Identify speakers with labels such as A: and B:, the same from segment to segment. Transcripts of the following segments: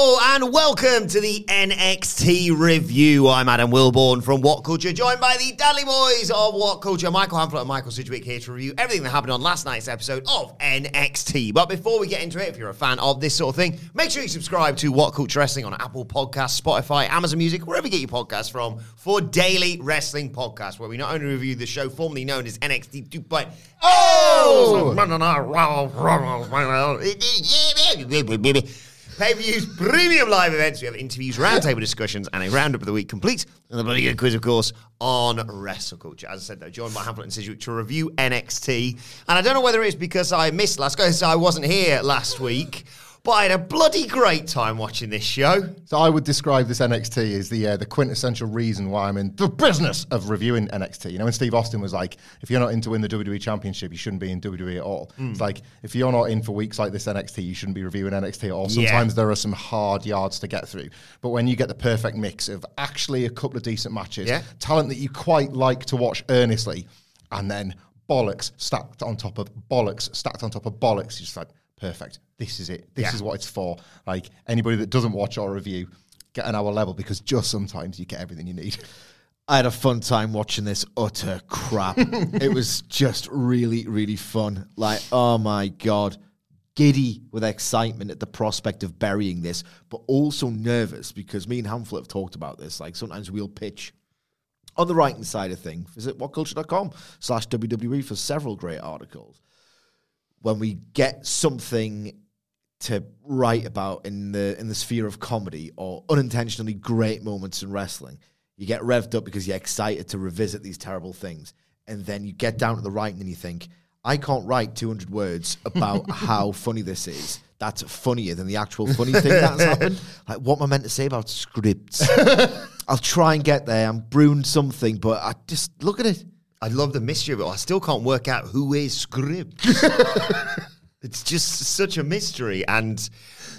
A: Hello and welcome to the NXT review. I'm Adam Wilborn from What Culture, joined by the Dudley Boys of What Culture, Michael Hamflett and Michael Sidgwick here to review everything that happened on last night's episode of NXT. But before we get into it, if you're a fan of this sort of thing, make sure you subscribe to What Culture Wrestling on Apple Podcasts, Spotify, Amazon Music, wherever you get your podcasts from, for daily wrestling podcasts, where we not only review the show formerly known as NXT 2.0. Oh! Pay-per-views, premium live events. We have interviews, roundtable discussions, and a roundup of the week complete. And the bloody good quiz, of course, on Wrestle Culture. As I said, though, joined by Hamflett and Sidgwick to review NXT. And I don't know whether it's because I missed last, because I wasn't here last week, but I had a bloody great time watching this show.
B: So I would describe this NXT as the uh, the quintessential reason why I'm in the business of reviewing NXT. You know, when Steve Austin was like, "If you're not in to win the WWE Championship, you shouldn't be in WWE at all." It's like if you're not in for weeks like this NXT, you shouldn't be reviewing NXT at all.
A: Yeah.
B: Sometimes there are some hard yards to get through, but when you get the perfect mix of actually a couple of decent matches,
A: Yeah.
B: talent that you quite like to watch earnestly, and then bollocks stacked on top of bollocks stacked on top of bollocks, you're just like perfect. This is it. This
A: Yeah.
B: is what it's for. Like anybody that doesn't watch our review, get an hour level because just sometimes you get everything you need.
C: I had a fun time watching this utter crap. it was just really, really fun. Like, oh my God. Giddy with excitement at the prospect of burying this, but also nervous because me and Hamflett have talked about this. Like, sometimes we'll pitch on the writing side of things. Visit whatculture.com slash WWE for several great articles. When we get something to write about in the in the sphere of comedy or unintentionally great moments in wrestling. You get revved up because you're excited to revisit these terrible things, and then you get down to the writing and you think, I can't write 200 words about how funny this is. That's funnier than the actual funny thing that's happened. Like, what am I meant to say about Scrypts? I'll try and get there. I'm brewing something, but I just look at it.
A: I love the mystery of it. I still can't work out who is Script. it's just such a mystery. And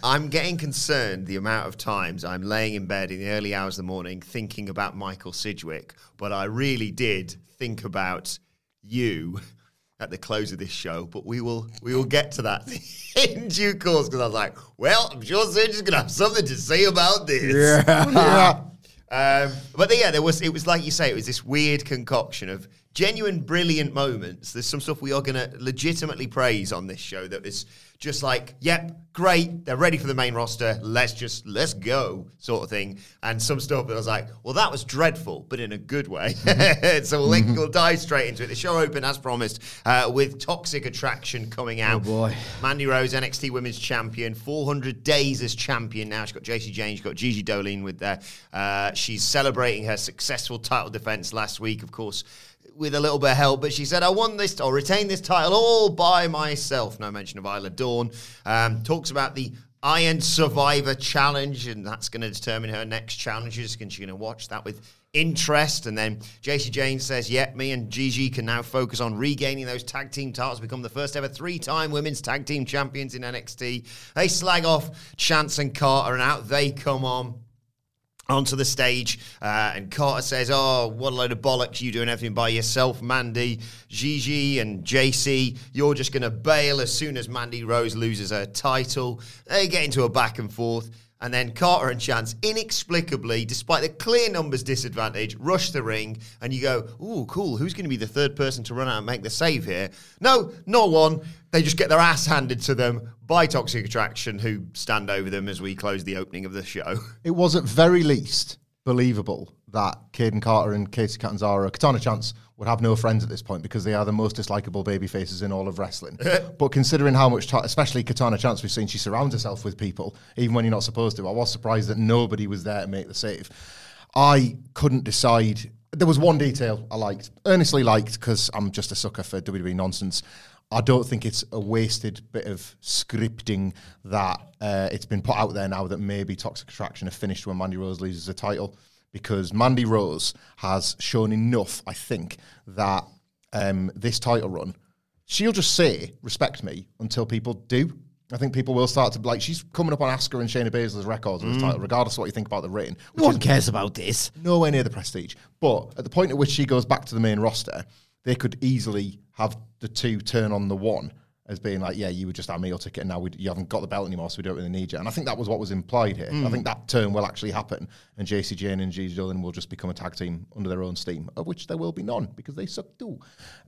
A: I'm getting concerned the amount of times I'm laying in bed in the early hours of the morning thinking about Michael Sidgwick. But I really did think about you at the close of this show. But we will we will get to that in due course because I was like, well, I'm sure going to have something to say about this.
B: yeah.
A: Um, but yeah, there was. It was like you say. It was this weird concoction of genuine, brilliant moments. There's some stuff we are going to legitimately praise on this show that is just like, yep, great. They're ready for the main roster. Let's just let's go, sort of thing. And some stuff that I was like, well, that was dreadful, but in a good way. so we'll, link, we'll dive straight into it. The show opened as promised uh, with Toxic Attraction coming out.
C: Oh, boy.
A: Mandy Rose, NXT Women's Champion, 400 days as champion now. She's got Jacy Jayne, she's got Gigi Dolin with there. Uh, she's celebrating her successful title defense last week, of course, with a little bit of help. But she said, I won this, or retain this title all by myself. No mention of Isla Dawn. Um, talks about the Iron Survivor Challenge, and that's going to determine her next challenges. And she's going to watch that with interest. And then Jacy Jayne says, "Yep, me and Gigi can now focus on regaining those tag team titles, become the first ever three-time women's tag team champions in NXT." They slag off Chance and Carter, and out they come on onto the stage, uh, and Carter says, "Oh, what a load of bollocks! You doing everything by yourself, Mandy, Gigi, and Jacy. You're just going to bail as soon as Mandy Rose loses her title." They get into a back and forth. And then Carter and Chance, inexplicably, despite the clear numbers disadvantage, rush the ring. And you go, ooh, cool. Who's going to be the third person to run out and make the save here? No, not one. They just get their ass handed to them by Toxic Attraction, who stand over them as we close the opening of the show.
B: It was at very least believable that Kayden Carter and Casey Catanzaro, Katana Chance, would have no friends at this point because they are the most dislikable baby faces in all of wrestling. but considering how much, ta- especially Katana Chance, we've seen she surrounds herself with people, even when you're not supposed to, I was surprised that nobody was there to make the save. I couldn't decide. There was one detail I liked, earnestly liked, because I'm just a sucker for WWE nonsense. I don't think it's a wasted bit of scripting that uh, it's been put out there now that maybe Toxic Attraction have finished when Mandy Rose loses the title because Mandy Rose has shown enough, I think, that um, this title run, she'll just say, respect me, until people do. I think people will start to, like, she's coming up on Asuka and Shayna Baszler's records on this title, regardless of what you think about the reign.
C: No one cares about this.
B: Nowhere near the prestige. But at the point at which she goes back to the main roster, they could easily have the two turn on the one as being like, yeah, you were just our meal ticket, and now we, you haven't got the belt anymore, so we don't really need you. And I think that was what was implied here. I think that turn will actually happen, and Jacy Jayne and Gigi Dolin will just become a tag team under their own steam, of which there will be none because they suck too.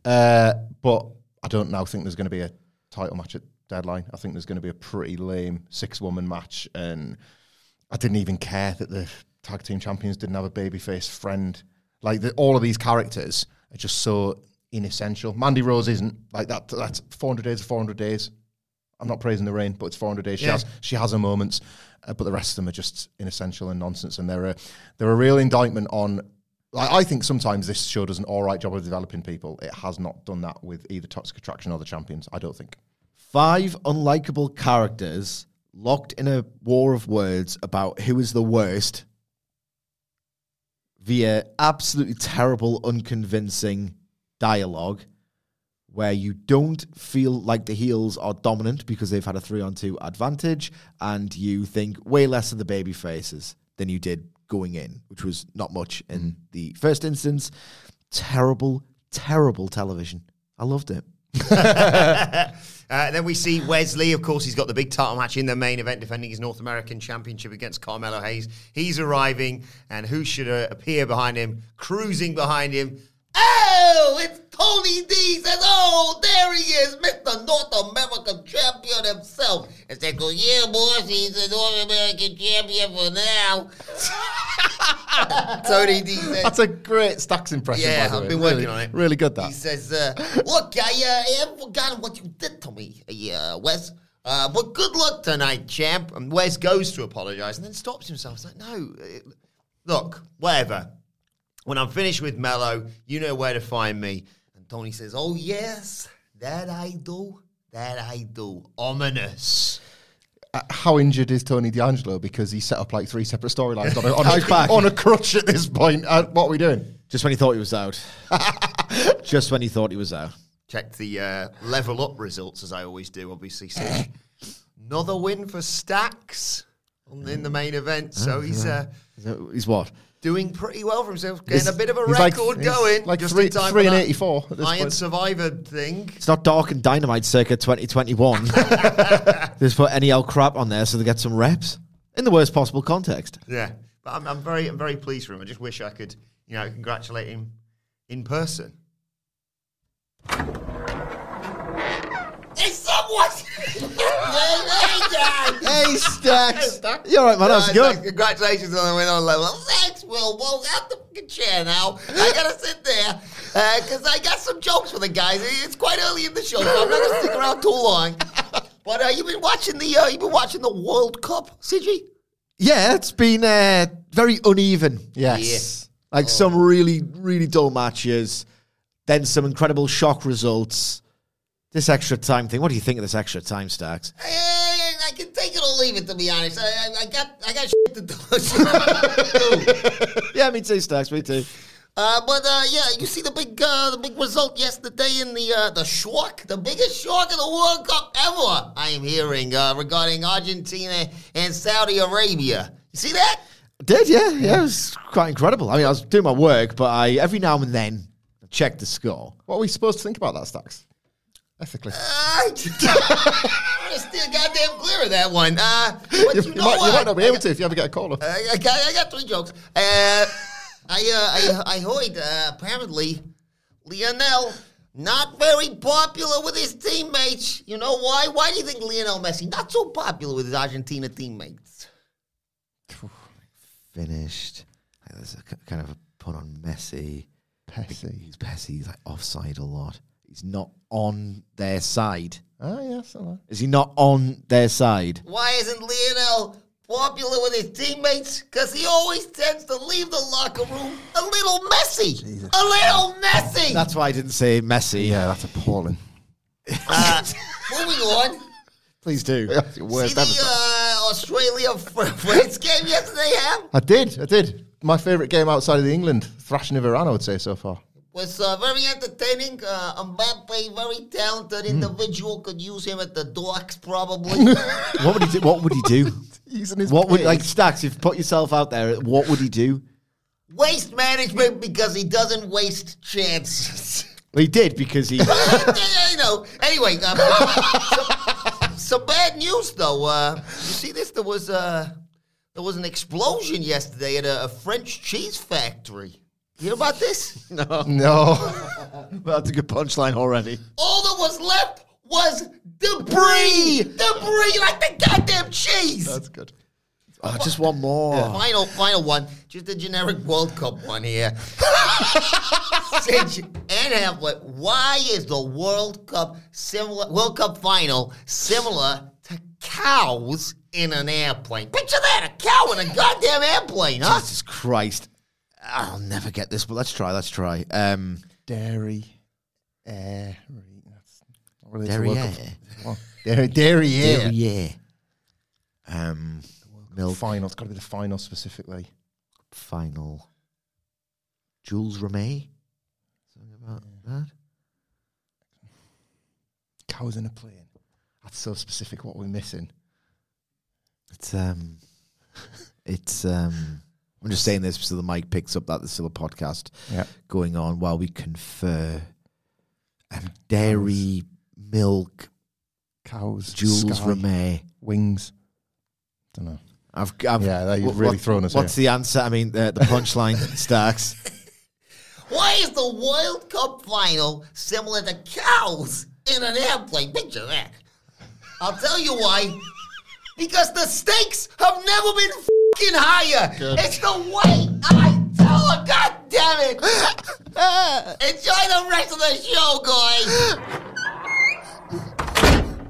B: Uh, but I don't now think there's going to be a title match at deadline. I think there's going to be a pretty lame six woman match, and I didn't even care that the tag team champions didn't have a babyface friend. Like the, all of these characters are just so inessential. Mandy Rose isn't like that. That's 400 days of 400 days. I'm not praising the reign, but it's 400 days. She
A: Yeah.
B: has she has her moments, uh, but the rest of them are just inessential and nonsense. And they're a they're a real indictment on. Like, I think sometimes this show does an all right job of developing people. It has not done that with either Toxic Attraction or the champions. I don't think.
C: Five unlikable characters locked in a war of words about who is the worst via absolutely terrible, unconvincing dialogue where you don't feel like the heels are dominant because they've had a three on two advantage and you think way less of the baby faces than you did going in, which was not much in the first instance. Terrible, terrible television. I loved it.
A: Uh, then we see Wes Lee. Of course, he's got the big title match in the main event, defending his North American Championship against Carmelo Hayes. He's arriving, and who should uh, appear behind him, cruising behind him? Oh, it's Tony D. Says, oh, there he is, Mr. North American Champion himself. And they go, yeah, boss, he's the North American Champion for now. Tony D. says,
B: That's a great Stacks impression.
A: Yeah,
B: by the
A: I've
B: way.
A: been working
B: Really-
A: on it.
B: Really good. That
A: He says, uh, "Look, I, uh, I haven't forgotten what you did to me, uh, Wes. Uh, but good luck tonight, champ." And Wes goes to apologize and then stops himself. He's like, "No, uh, look, whatever. When I'm finished with Melo, you know where to find me." And Tony says, "Oh yes, that I do. That I do. Ominous."
B: Uh, how injured is Tony D'Angelo? Because he set up like three separate storylines on, a, on, a, on a crutch at this point. Uh, what are we doing?
C: Just when he thought he was out. Just when he thought he was out.
A: Check the uh, level up results as I always do. Obviously, see another win for Stacks in the main event. So he's uh,
C: He's what?
A: Doing pretty well for himself, getting a bit of a
B: He's like-
A: record going.
B: like
A: just
B: three-
A: in time
B: three
A: for
B: and
A: that
B: 84 at this
A: Iron
B: point.
A: Survivor thing.
C: It's not Dark and Dynamite circa 2021. Just put any old crap on there so they get some reps in the worst possible context.
A: Yeah, but I'm, I'm very, I'm very pleased for him. I just wish I could, you know, congratulate him in person. It's someone.
C: Hey, Stacks. You all right, man? How's it
A: Uh,
C: going?
A: thanks, Congratulations on the win on level. Thanks, Will. Well, out the fucking chair now. I gotta sit there because I got some jokes for the guys. It's quite early in the show, so I'm not gonna stick around too long. But uh, you've been watching the uh, you've been watching the World Cup, Sidge.
C: Yeah, it's been uh, very uneven.
B: Yes.
C: Like some really, really dull matches, then some incredible shock results. This extra time thing. What do you think of this extra time, Stacks?
A: Eh, I can take it or leave it. To be honest, I, I, I got I got shit to do.
C: Yeah, me too, Stacks. Me too.
A: Uh, but uh, yeah, you see the big uh, the big result yesterday in the uh, the shark, the biggest shark of the World Cup ever. I am hearing uh, regarding Argentina and Saudi Arabia. You see that?
C: Did yeah, yeah. It was quite incredible. I mean, I was doing my work, but I every now and then check the score.
B: What are we supposed to think about that, Stacks? Ethically.
A: I am still goddamn clear of that one. Uh, but
B: You,
A: you,
B: you
A: know
B: might, you might not be able to if you ever get a caller.
A: I, I got I got three jokes. Uh, I uh, I I heard uh, apparently Lionel not very popular with his teammates. You know why? Why do you think Lionel Messi not so popular with his Argentina teammates?
C: Finished. There's a kind of a put on Messi.
B: Pessy.
C: He's Messi. He's like offside a lot. He's not on their side.
B: Ah, yes. all right.
C: Is he not on their side?
A: Why isn't Lionel popular with his teammates? Because he always tends to leave the locker room a little messy. A little messy.
C: That's why I didn't say messy.
B: Yeah, that's appalling.
A: Uh, moving on.
C: Please do.
B: That's the
A: See the
B: ever.
A: uh, Australia France game yesterday, Ham?
B: I did. I did. My favourite game outside of the England thrashing of Iran, I would say so far.
A: Was uh, very entertaining. Uh, Mbappe, very talented individual. Could use him at the docks probably.
C: What would he do? What would he do?
B: Using his
C: What would like Stacks? If you put yourself out there, what would he do?
A: waste management because he doesn't waste chances.
C: Well, he did because he.
A: I know. Anyway, um, some, some bad news though. Uh, you see this? There was uh, there was an explosion yesterday at a, a French cheese factory. You hear about this?
B: No.
C: well, that's a good punchline already.
A: All that was left was debris. Debris like the goddamn cheese.
B: That's good.
C: Oh, just one more.
A: Final, final one. Just a generic World Cup one here. Since and Hamflett, why is the World Cup similar? World Cup final similar to cows in an airplane? Picture that, a cow in a goddamn airplane, huh?
C: Jesus Christ. I'll never get this, but let's try. Let's try. Um,
B: Dairy. Air. That's not really
C: Dairy air.
B: Well, Dairy, dairy air.
C: yeah. Um, milk
B: Final. It's got to be the final specifically.
C: final. Jules Rimet. Something about that.
B: Cows in a plane. That's so specific. What we're missing.
C: It's um, it's um. I'm just saying this so the mic picks up that there's still a podcast
B: Yeah.
C: going on while we confer. Um, dairy, milk,
B: Cows.
C: Jules
B: sky,
C: Rimet.
B: Wings. Don't know.
C: I've, I've
B: Yeah, that- you've
C: what-
B: really
C: what-
B: thrown us
C: What's the answer? I mean, the, the punchline stacks.
A: Why is the World Cup final similar to cows in an airplane? Picture that. I'll tell you why. Because the stakes have never been fucking higher. It's the way I tell her. God damn it. Enjoy the rest of the show, guys.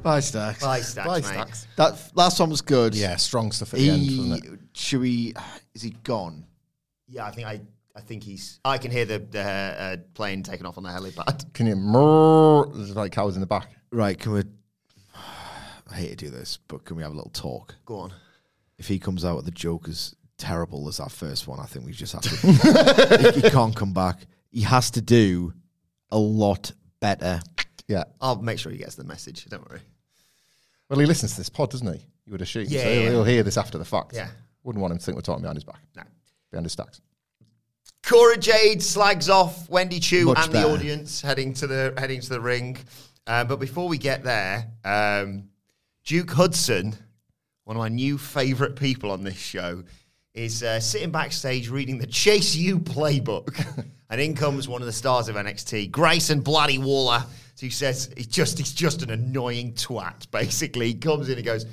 C: Bye, stacks.
A: Bye, Stacks,
B: Bye,
A: mate.
B: Stacks.
C: That last one was good.
B: Yeah, strong stuff at the end,
C: He,
B: wasn't it?
C: should we? Is he gone?
A: Yeah, I think I, I think he's. I can hear the, the uh, plane taking off on the helipad.
B: Can you? There's like cows in the back.
C: Right. Can we? I hate to do this, but can we have a little talk?
A: Go on.
C: If he comes out with the joke as terrible as that first one, I think we just have to. he, he can't come back. He has to do a lot better.
B: Yeah.
A: I'll make sure he gets the message. Don't worry.
B: Well, he listens to this pod, doesn't he? You would assume.
A: Yeah,
B: so he'll,
A: yeah.
B: he'll hear this after the fact.
A: Yeah.
B: Wouldn't want him to think we're talking behind his back.
A: No.
B: Behind his stacks.
A: Cora Jade slags off Wendy Choo
C: Much
A: and
C: better.
A: the audience heading to the heading to the ring. Uh, but before we get there, um, Duke Hudson, one of my new favourite people on this show, is uh, sitting backstage reading the Chase U playbook, and in comes one of the stars of NXT, Grayson Bloody Waller, who says he's just he's just an annoying twat. Basically, he comes in and goes,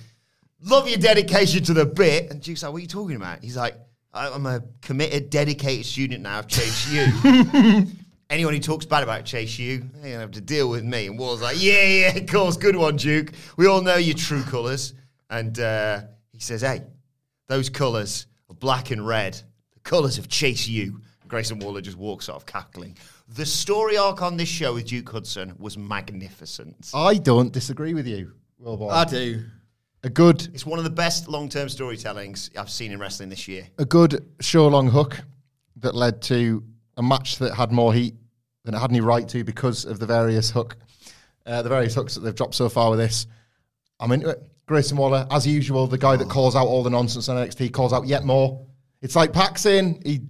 A: "Love your dedication to the bit," and Duke's like, "What are you talking about?" He's like, "I- "I'm a committed, dedicated student now of Chase U." Anyone who talks bad about Chase U, they're gonna have to deal with me. And Wall's like, yeah, yeah, of course, good one, Duke. We all know your true colours. And uh, he says, hey, those colours are black and red, the colours of Chase U. Grayson Waller just walks off cackling. The story arc on this show with Duke Hudson was magnificent.
B: I don't disagree with you, Will
C: I do.
B: A good
A: It's one of the best long-term storytellings I've seen in wrestling this year.
B: a good show long hook that led to a match that had more heat than it had any right to because of the various hook, uh, the various hooks that they've dropped so far with this. I'm into it. Grayson Waller, as usual, the guy that oh. calls out all the nonsense on NXT calls out yet more. It's like saying he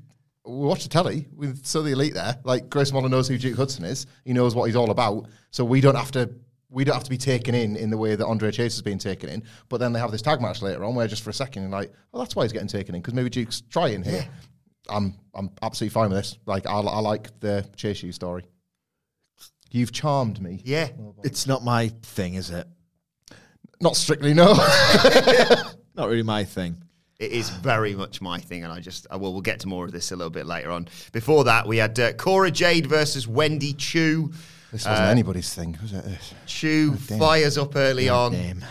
B: we watch the telly with so the elite there. Like Grayson Waller knows who Duke Hudson is. He knows what he's all about. So we don't have to we don't have to be taken in in the way that Andre Chase has been taken in. But then they have this tag match later on where just for a second you're like, oh, that's why he's getting taken in because maybe Duke's trying here. I'm I'm absolutely fine with this. Like I, I like the Chase U story. You've charmed me.
A: Yeah.
C: It's not my thing, is it?
B: Not strictly no.
C: Not really my thing.
A: It is very much my thing, and I just uh, well, we'll get to more of this a little bit later on. Before that, we had uh, Cora Jade versus Wendy Choo.
B: this wasn't anybody's thing, was it?
A: Choo
B: damn.
A: fires up early on.
C: Damn.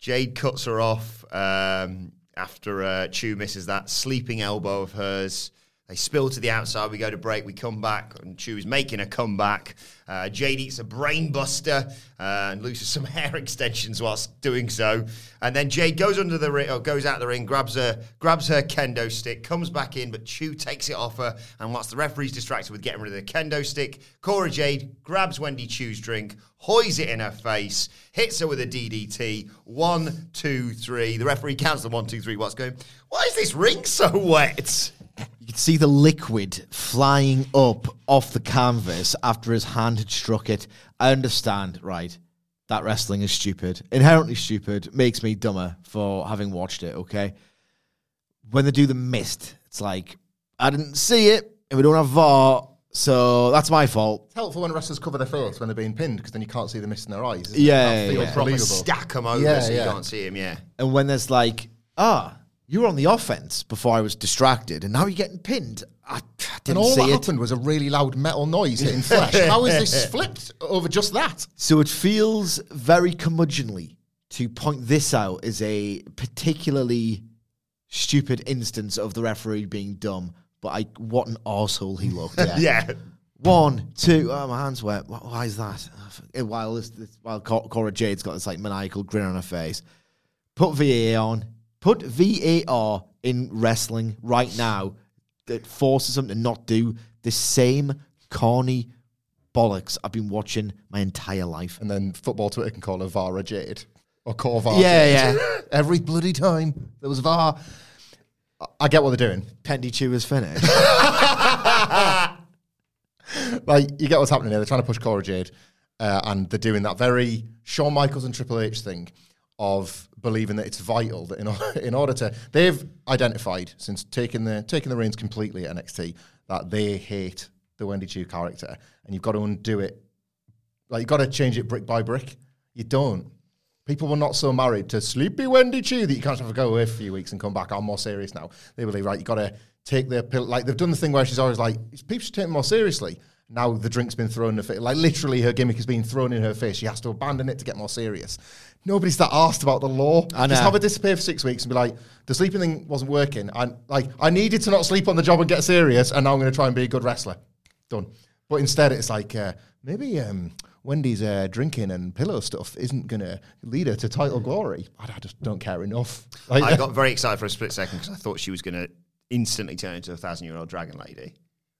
A: Jade cuts her off um, after uh, Choo misses that sleeping elbow of hers. They spill to the outside. We go to break. We come back, and Choo's making a comeback. Uh, Jade eats a brainbuster uh, and loses some hair extensions whilst doing so. And then Jade goes under the ring, or goes out of the ring, grabs her, grabs her kendo stick, comes back in, but Choo takes it off her. And whilst the referee's distracted with getting rid of the kendo stick, Cora Jade grabs Wendy Choo's drink, hoys it in her face, hits her with a DDT. One, two, three. The referee counts the one, two, three. What's going? Why is this ring so wet?
C: You could see the liquid flying up off the canvas after his hand had struck it. I understand, right? That wrestling is stupid. Inherently stupid. Makes me dumber for having watched it, okay? When they do the mist, it's like, I didn't see it, and we don't have VAR, so that's my fault.
B: It's helpful when wrestlers cover their face when they're being pinned because then you can't see the mist in their eyes. isn't?
C: Yeah,
B: That
C: yeah,
B: feels
C: yeah.
A: Proper stack them over
B: Yeah,
A: so
B: yeah.
A: you can't see him. Yeah.
C: And when there's like, ah, you were on the offense before I was distracted, and now you're getting pinned. I, I
B: And
C: didn't
B: all that
C: it.
B: happened was a really loud metal noise hitting flesh. How is this flipped over just that?
C: So it feels very curmudgeonly to point this out as a particularly stupid instance of the referee being dumb. But I, what an asshole he looked.
A: Yeah.
C: one One, two, oh, my hand's wet. Why is that? While this, this, while Cora Jade's got this like maniacal grin on her face. Put VAR on. Put VAR in wrestling right now that forces them to not do the same corny bollocks I've been watching my entire life.
B: And then football Twitter can call her Vara Jade or call VAR.
C: Yeah,
B: Jade.
C: yeah.
B: Every bloody time there was VAR. I- I get what they're doing.
C: Pendy Chew is finished.
B: Like you get what's happening here. They're trying to push Cora Jade, uh, and they're doing that very Shawn Michaels and Triple H thing of believing that it's vital that in, or- in order to they've identified since taking the taking the reins completely at NXT that they hate the Wendy Choo character, and you've got to undo it. Like you've got to change it brick by brick. You don't. People were not so married to sleepy Wendy Choo that you can't have to go away for a few weeks and come back. I'm more serious now. They believe, right, you've got to take their pill. Like they've done the thing where she's always like, people should take it more seriously. Now the drink's been thrown in her face. Like literally her gimmick has been thrown in her face. She has to abandon it to get more serious. Nobody's that asked about the law.
C: I
B: Just
C: know.
B: have her disappear for six weeks and be like, the sleeping thing wasn't working. And like, I needed to not sleep on the job and get serious, and now I'm going to try and be a good wrestler. Done. But instead, it's like uh, maybe um, Wendy's uh, drinking and pillow stuff isn't going to lead her to title glory. I, I just don't care enough. Like,
A: I got very excited for a split second because I thought she was going to instantly turn into a thousand year old dragon lady.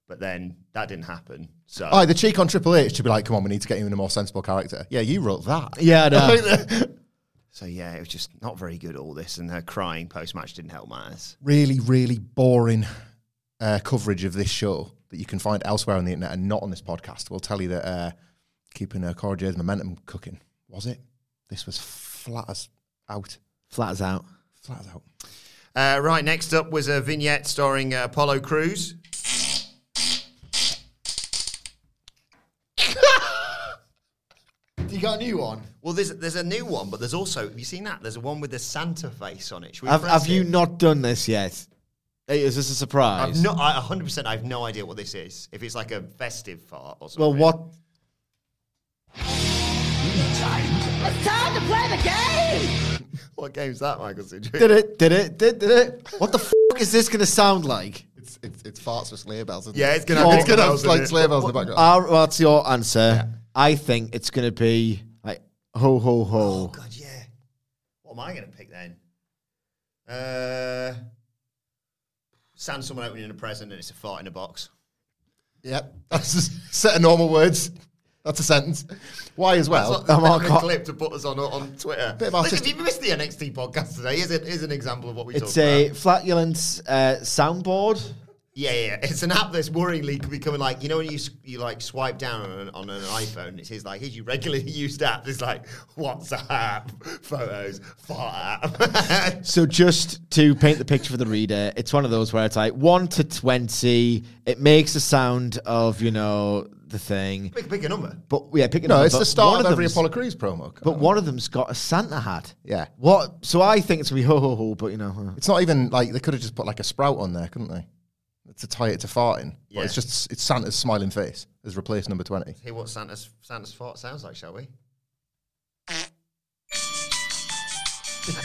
A: But then that didn't happen. So
B: Aye, the cheek on Triple H to be like, come on, we need to get him in a more sensible character. Yeah, you wrote that.
C: yeah, I know.
A: So yeah, it was just not very good. All this and her crying post match didn't help matters.
B: really, really boring uh, coverage of this show that you can find elsewhere on the internet and not on this podcast We'll tell you that uh, keeping uh, Cora Jade's momentum cooking. Was it? This was flat as out.
C: Flat as out.
B: Flat as out.
A: Uh, right, next up was a vignette starring uh, Apollo Crews.
C: You got a new one?
A: Well, there's there's a new one, but there's also have you seen that? There's a one with the Santa face on it. We
C: Have,
A: press
C: have you
A: it?
C: not done this yet? Hey, is this a surprise?
A: I've no, I 100% I have no idea what this is. If it's like a festive fart or something.
C: well, what?
D: It's time to play the game!
A: What game's that, Michael Sidgwick?
C: Did it? Did it? Did, did it? What the fuck is this going to sound like?
B: It's, it's, it's farts with sleigh bells, isn't
A: Yeah,
B: it?
A: it's gonna have
B: it's gonna have
A: bells in
B: like
A: it.
B: sleigh bells in the background.
C: Our, what's your answer? I think it's going to be like ho ho ho.
A: Oh god, yeah. What am I going to pick then? Uh, sand someone opening a present and it's a fart in a box.
B: Yep, that's a set of normal words. That's a sentence. Why as well?
A: That's not
C: I'm
A: the
C: all-
A: clip to put us on on Twitter.
B: Bit of
A: Like, if you missed the NXT podcast today, is it is an example of what we
C: It's
A: talked
C: a
A: about.
C: flatulence uh, soundboard.
A: Yeah, yeah, yeah. It's an app that's worryingly becoming like you know when you you like swipe down on an, on an iPhone, it says like here's your regularly used app. It's like WhatsApp, photos, fart app.
C: So just to paint the picture for the reader, it's one of those where it's like one to twenty. It makes a sound of you know the thing,
A: pick, pick a number.
C: but yeah, pick it
B: no,
C: up.
B: it's
C: but
B: the start
C: one
B: of every
C: them's-
B: Apollo Crews promo.
C: But one of them's got a Santa hat.
B: Yeah.
C: What? So I think it's gonna be ho ho ho, but you know.
B: It's not even like they could have just put like a sprout on there, couldn't they? To tie it to farting.
A: Yeah.
B: But it's just it's Santa's smiling face has replaced number twenty.
A: Hear what Santa's Santa's fart sounds like, shall we? it's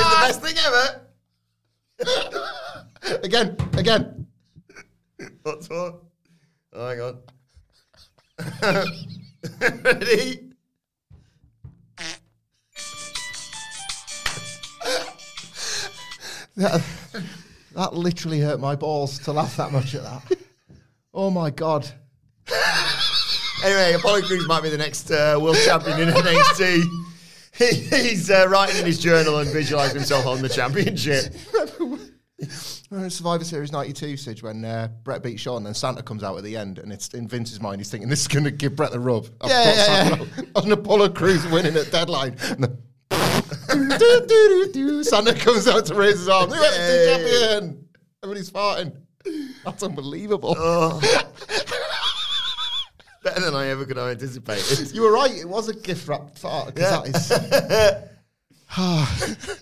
A: the best thing ever.
B: again, again.
A: What's what? Oh, hang on. Ready?
B: That, that literally hurt my balls to laugh that much at that. Oh my god.
A: Anyway, Apollo Crews might be the next uh, world champion in NXT. He, he's uh, writing in his journal and visualising himself on the championship.
B: In Survivor Series 92, Sidge, when uh, Brett beat Shawn and Santa comes out at the end and it's in Vince's mind, he's thinking, this is going to give Brett the rub. I've
C: Yeah,
B: got
C: yeah,
B: Santa on Apollo Crews winning at deadline. Do, do, do. Santa comes out to raise his arm. Champion! Everybody's farting. That's unbelievable.
A: Better than I ever could have anticipated.
B: You were right, it was a gift wrapped fart. 'cause that is.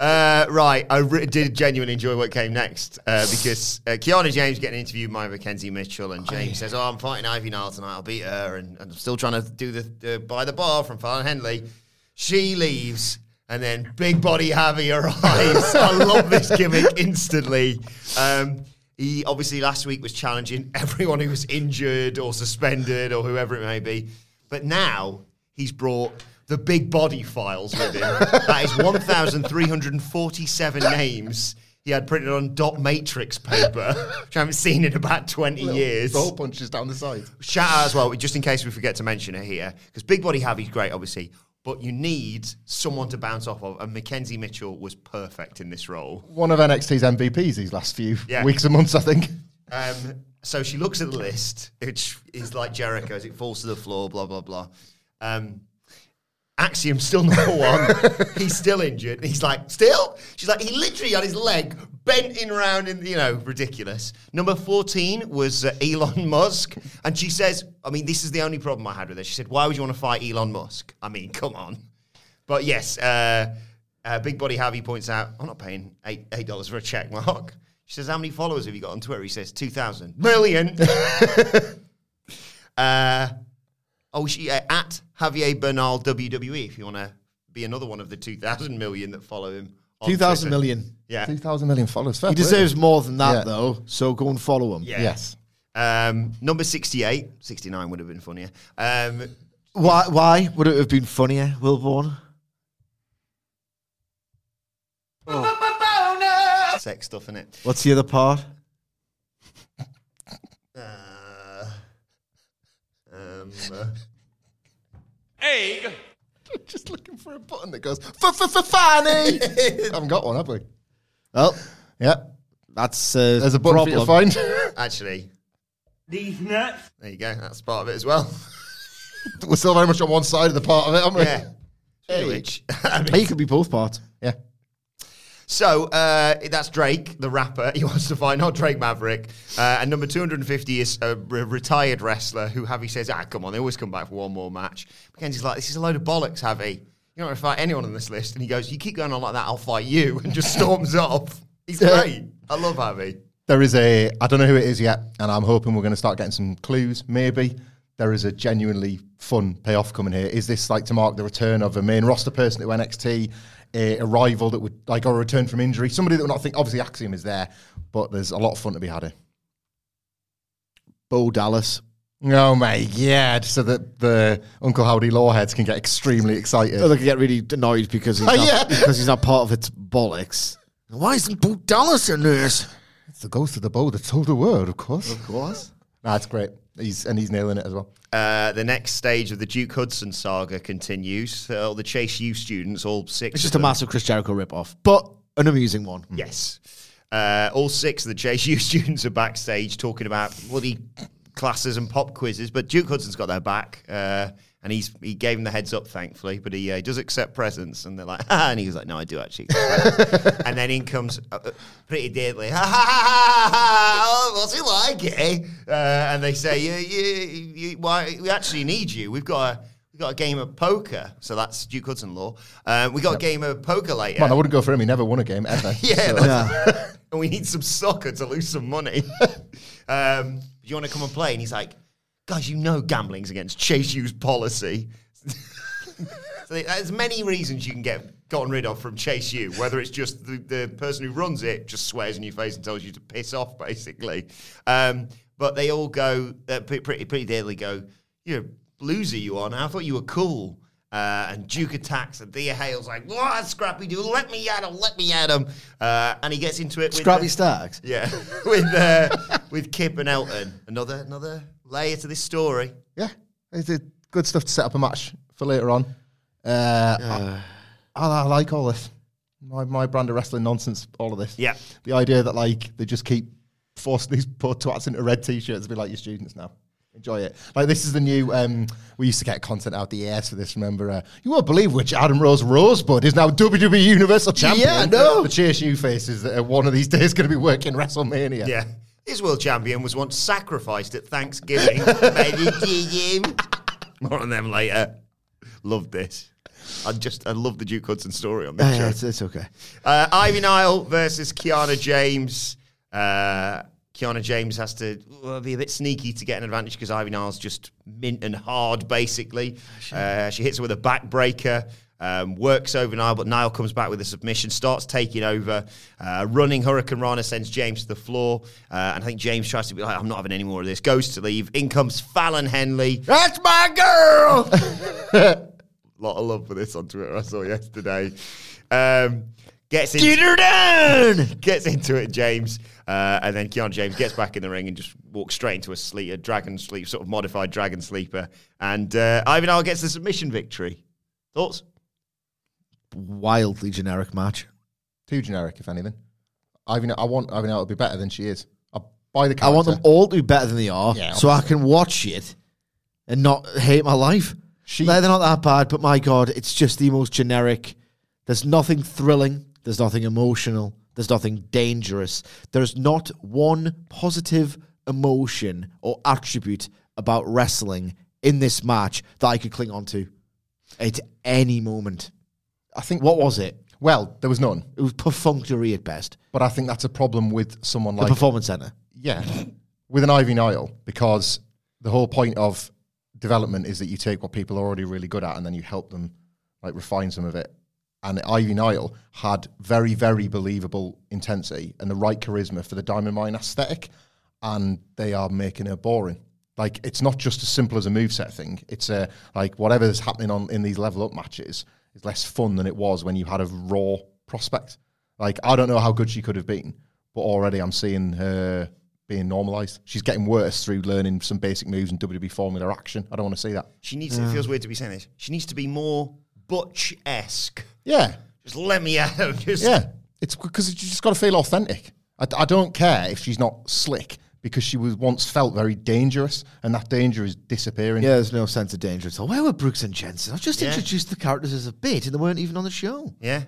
A: Uh, right, I re- did genuinely enjoy what came next uh, because uh, Kiana James getting interviewed by Mackenzie Mitchell, and James says, "Oh, I'm fighting Ivy Nile tonight. I'll beat her, and, and I'm still trying to do the uh, by the bar from Fallon Henley." She leaves, and then Big Body Javi arrives. I love this gimmick instantly. Um, he obviously last week was challenging everyone who was injured or suspended or whoever it may be, but now he's brought the big body files with him. that is 1,347 names he had printed on dot matrix paper, which I haven't seen in about 20 years.
B: Ball punches down the side.
A: Shout out as well, just in case we forget to mention it here, because Big Body Javi's great, obviously, but you need someone to bounce off of, and Mackenzie Mitchell was perfect in this role.
B: One of NXT's MVPs these last few
A: Yeah.
B: weeks and months, I think.
A: Um, so she looks at the list, which is like Jericho as it falls to the floor, blah, blah, blah. Um, Axiom still number one. He's still injured. He's like, still? She's like, he literally had his leg bent in round and, you know, ridiculous. Number 14 was uh, Elon Musk. And she says, I mean, this is the only problem I had with her. She said, why would you want to fight Elon Musk? I mean, come on. But yes, uh, uh, Big Body Javi points out, I'm not paying eight, $8 for a check mark. She says, how many followers have you got on Twitter? He says, 2,000. Million. uh, oh, she, uh, at Javier Bernal WWE, if you want to be another one of the 2,000 million that follow him.
C: Two thousand
A: Yeah.
B: 2,000 million followers. Fair
C: He
B: play.
C: deserves more than that
B: Yeah.
C: though. So go and follow him.
A: Yeah.
B: Yes.
A: Um, number 68, 69 would have been funnier. Um,
C: Why? Why would it have been funnier, Wilborn?
A: sex stuff in it.
C: What's the other part?
A: Uh, um, uh,
B: Just looking for a button that goes, for, for, for funny. haven't got one, have we?
C: Well,
B: Yeah.
C: that's uh,
B: There's a button
C: problem.
B: for you to find.
A: actually,
D: These nuts.
A: there you go. That's part of it as well.
B: We're still very much on one side of the part of it, aren't we?
A: yeah. Which, I mean,
C: Hey, it could be both parts.
B: Yeah.
A: So uh, that's Drake, the rapper. He wants to find not Drake Maverick. Uh, and number 250 is a re- retired wrestler who Javi says, ah, come on, they always come back for one more match. Mackenzie's like, this is a load of bollocks, Javi. You're not going to fight anyone on this list. And he goes, you keep going on like that, I'll fight you. And just storms off. He's great. I love Javi.
B: There is a, I don't know who it is yet, and I'm hoping we're going to start getting some clues. Maybe there is a genuinely fun payoff coming here. Is this like to mark the return of a main roster person to NXT, a, a rival that would like or a return from injury, somebody that would not think. Obviously, Axiom is there, but there's a lot of fun to be had here.
C: Bo Dallas.
B: Oh my god! So that the Uncle Howdy lawheads can get extremely excited.
C: Oh, they can get really annoyed because he's, not,
B: yeah.
C: because he's not part of its bollocks. Why isn't Bo Dallas in this?
B: It's the ghost of the bow that told the world, of course.
C: Of course.
B: That's great. He's and he's nailing it as well.
A: Uh, the next stage of the Duke Hudson saga continues. Uh, all the Chase U students, all six.
C: It's
A: of
C: just a
A: them-
C: massive Chris Jericho ripoff, but an amusing one.
A: Yes. Uh, all six of the Chase U students are backstage talking about bloody classes and pop quizzes, but Duke Hudson's got their back. Uh, and he's he gave him the heads up, thankfully, but he uh, does accept presents. And they're like, ah, and he was like, no, I do actually. accept presents." and then in comes uh, uh, pretty deadly, ha ha ha ha ha, oh, what's he like, eh? Uh, and they say, yeah, yeah, you, why, we actually need you. We've got a, we've got a game of poker. So that's Duke Hudson law. Uh, we got a game of poker later.
B: Man, I wouldn't go for him. He never won a game ever.
A: Yeah,
B: So-
A: that's- and we need some soccer to lose some money. um, do you want to come and play? And he's like, guys, you know gambling's against Chase U's policy. so there's many reasons you can get gotten rid of from Chase U, whether it's just the, the person who runs it just swears in your face and tells you to piss off, basically. Um, but they all go, uh, pretty, pretty, pretty deadly go, you're a bluesy you are now. I thought you were cool. Uh, and Duke attacks, and Thea Hale's like, "What, Scrappy Doo? Let me at him! Let me at him!" Uh, and he gets into it. With
C: Scrappy
A: the-
C: Starks.
A: yeah, with uh, with Kit and Elton. Another another layer to this story.
B: Yeah, it's good stuff to set up a match for later on. Uh, I, I, I like all this. My, my brand of wrestling nonsense, all of this.
A: Yeah.
B: The idea that like they just keep forcing these poor twats into red t-shirts to be like your students now. Enjoy it. Like this is the new. Um, we used to get content out the air for this. Remember? Uh, you won't believe which Adam Rose Rosebud is now WWE Universal Champion.
C: Yeah, no.
B: The Chase U faces that are one of these days going to be working WrestleMania.
A: Yeah. His world champion was once sacrificed at Thanksgiving by the GM. More on them later. Love this. I just I love the Duke Hudson story on this
C: Yeah,
A: show.
C: it's, it's okay.
A: Uh, Ivy Nile versus Kiana James. Uh, Kiana James has to well, be a bit sneaky to get an advantage because Ivy Nile's just mint and hard, basically. Uh, she hits her with a backbreaker. Um, works over Nile, but Nile comes back with a submission, starts taking over. Uh, running hurricanrana sends James to the floor. Uh, and I think James tries to be like, I'm not having any more of this. Goes to leave. In comes Fallon Henley. That's my girl! A lot of love for this on Twitter. I saw yesterday. Um, gets into,
C: Get her down!
A: gets into it, James, uh, and then Kiana James gets back in the ring and just walks straight into a sleep, a dragon sleep, sort of modified dragon sleeper, and uh, Ivy Nile gets the submission victory. Thoughts?
C: Wildly generic match.
B: Too generic, if anything. I Ivy, I want Ivy Nile to be better than she is. I buy the character.
C: I want them all to be better than they are,
B: Yeah,
C: so I can watch it and not hate my life.
B: She-
C: they're not that bad, but my god, it's just the most generic. There's nothing thrilling. There's nothing emotional. There's nothing dangerous. There's not one positive emotion or attribute about wrestling in this match that I could cling on to at any moment.
B: I think.
C: What was it?
B: Well, there was none,
C: It was perfunctory at best.
B: but I think that's a problem with someone like The
C: performance center.
B: yeah, with an Ivy Nile because the whole point of development is that you take what people are already really good at and then you help them like refine some of it. And Ivy Nile had very, very believable intensity and the right charisma for the Diamond Mine aesthetic, and they are making her boring. Like it's not just as simple as a moveset thing. It's a like whatever's happening on in these level up matches is less fun than it was when you had a raw prospect. Like I don't know how good she could have been, but already I'm seeing her being normalized. She's getting worse through learning some basic moves and WWE formula action. I don't want to see that.
A: She needs. It feels weird to be saying this. She needs to be more Butch esque.
B: Yeah,
A: Just let me out. Just
B: yeah. It's because you just got to feel authentic. I, I don't care if she's not slick because she was once felt very dangerous, and that danger is disappearing.
C: Yeah, there's no sense of danger at all. Where were Brooks and Jensen? I've just
A: Yeah.
C: introduced the characters as a bit, and they weren't even on the show.
A: yeah.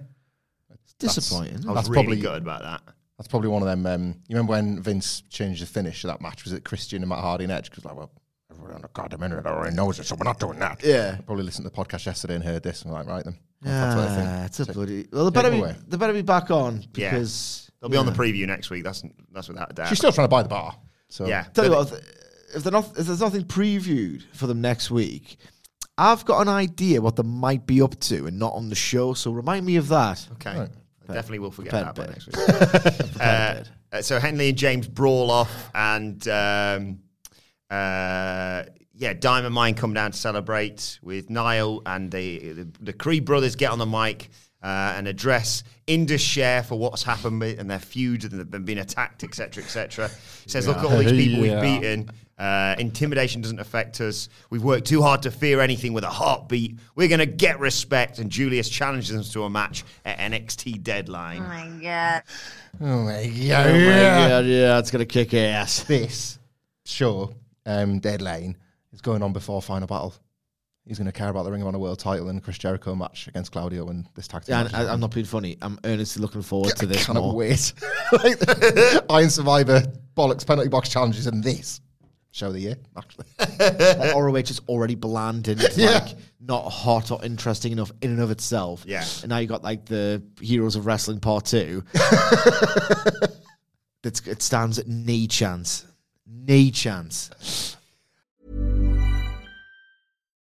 C: It's disappointing.
A: I was
B: That's
A: really
B: probably-
A: good about that.
B: That's probably one of them. Um, you remember when Vince changed the finish of that match? Was it Christian and Matt Hardy and Edge? Because like, well, everyone on the goddamn internet already knows it, so we're not doing that.
C: Yeah.
B: I probably listened to the podcast yesterday and heard this. and I'm like, right then. That's what I think.
C: Yeah, it's a
B: So-
C: bloody. Well, they better be.
B: away.
C: They better be back on
A: Yeah.
C: Because
A: They'll be on the preview next week. That's that's without a doubt.
B: She's still trying to buy the bar. So
A: yeah.
C: Tell you what, if- if they're not, if there's nothing previewed for them next week, I've got an idea what they might be up to and not on the show. So remind me of that.
A: Okay.
B: Right.
A: I definitely will forget
C: Prepared
A: that by
C: bit.
A: next week. uh, uh, so Henley and James brawl off, and um, uh, yeah, Diamond Mine come down to celebrate with Nile and the the, the Creed brothers get on the mic uh, and address Indus Sher for what's happened with, and their feud and they've been attacked, etc., etc. Says, look at all these people
B: Yeah.
A: we've beaten. Uh, intimidation doesn't affect us. We've worked too hard to fear anything with a heartbeat. We're going to get respect. And Julius challenges them to a match at NXT Deadline.
E: Oh my god.
B: Oh my god!
C: Oh my God, yeah, it's gonna kick ass.
B: This show, um, Deadline, is going on before Final Battle. He's going to care about the Ring of Honor World Title and Chris Jericho match against Claudio and this tag team.
C: Yeah,
B: match
C: and I, I'm not being funny. I'm earnestly looking forward to this I
B: cannot
C: more.
B: wait. like, Iron Survivor, bollocks, penalty box challenges, and this show of the year, actually.
C: Like, ROH is already bland and it's
B: Yeah.
C: like not hot or interesting enough in and of itself.
A: Yeah.
C: And now you got like the Heroes of Wrestling Part Two. it's, it stands at knee chance. Knee chance.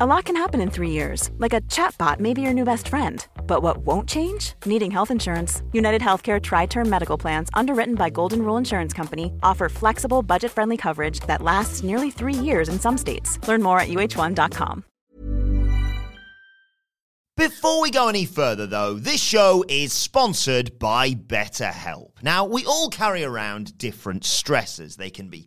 F: A lot can happen in three years, like a chatbot may be your new best friend. But what won't change? Needing health insurance. United Healthcare Tri Term Medical Plans, underwritten by Golden Rule Insurance Company, offer flexible, budget friendly coverage that lasts nearly three years in some states. Learn more at uh1.com.
A: Before we go any further, though, this show is sponsored by BetterHelp. Now, we all carry around different stressors. They can be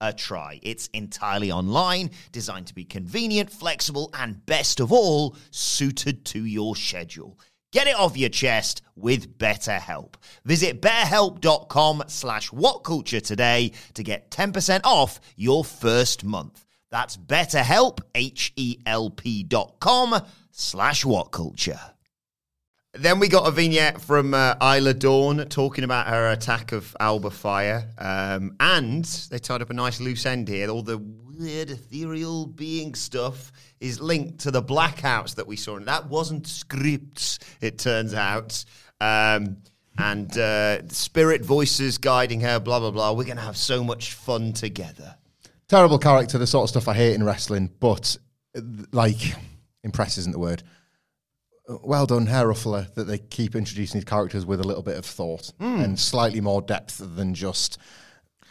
A: a try. It's entirely online, designed to be convenient, flexible, and best of all, suited to your schedule. Get it off your chest with BetterHelp. Visit betterhelp.com slash whatculture today to get 10% off your first month. That's betterhelp, H-E-L-P dot com slash whatculture. Then we got a vignette from uh, Isla Dawn talking about her attack of Alba Fyre. Um, and they tied up a nice loose end here. All the weird ethereal being stuff is linked to the blackouts that we saw. And that wasn't Scrypts, it turns out. Um, and uh, spirit voices guiding her, blah, blah, blah. We're going to have so much fun together.
B: Terrible character, the sort of stuff I hate in wrestling, but like, impress isn't the word. Well done, hair ruffler, that they keep introducing these characters with a little bit of thought hmm. and slightly more depth than just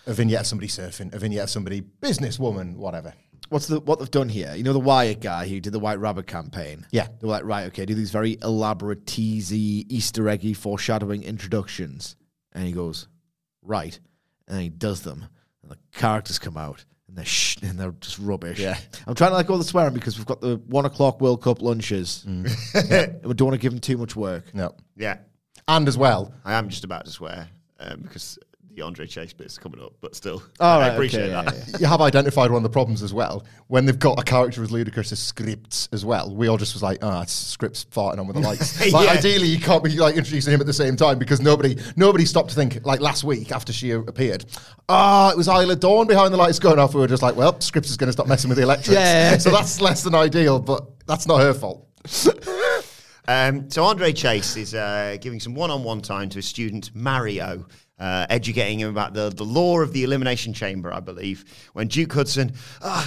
B: a vignette of somebody surfing, a vignette of somebody businesswoman, whatever.
C: What's the what they've done here? You know the Wyatt guy who did the White Rabbit campaign.
B: Yeah.
C: they were like, right, okay, do these very elaborate, teasy, Easter eggy, foreshadowing introductions, and he goes, right, and he does them, and the characters come out, and they're sh- and they're just rubbish.
B: Yeah.
C: I'm trying to like all the swearing because we've got the one o'clock World Cup lunches. Yeah, we don't want to give them too much work.
B: No.
A: Yeah,
B: And as well,
A: I am just about to swear um, because Andre Chase bit's coming up, but still,
C: All
A: I
C: right,
A: appreciate
C: okay, yeah,
A: that.
C: yeah.
B: you have identified one of the problems as well. When they've got a character as ludicrous as Scrypts as well, we all just was like, ah, it's Scrypts farting on with the lights. like,
A: Yeah.
B: ideally, you can't be like introducing him at the same time because nobody nobody stopped to think. Like last week after she appeared, ah, it was Isla Dawn behind the lights going off. We were just like, well, Scrypts is going to stop messing with the electrics.
C: Yeah,
B: so that's less than ideal, but that's not her fault.
A: Um, so Andre Chase is uh, giving some one-on-one time to his student Mario, uh, educating him about the, the law of the elimination chamber, I believe. When Duke Hudson r-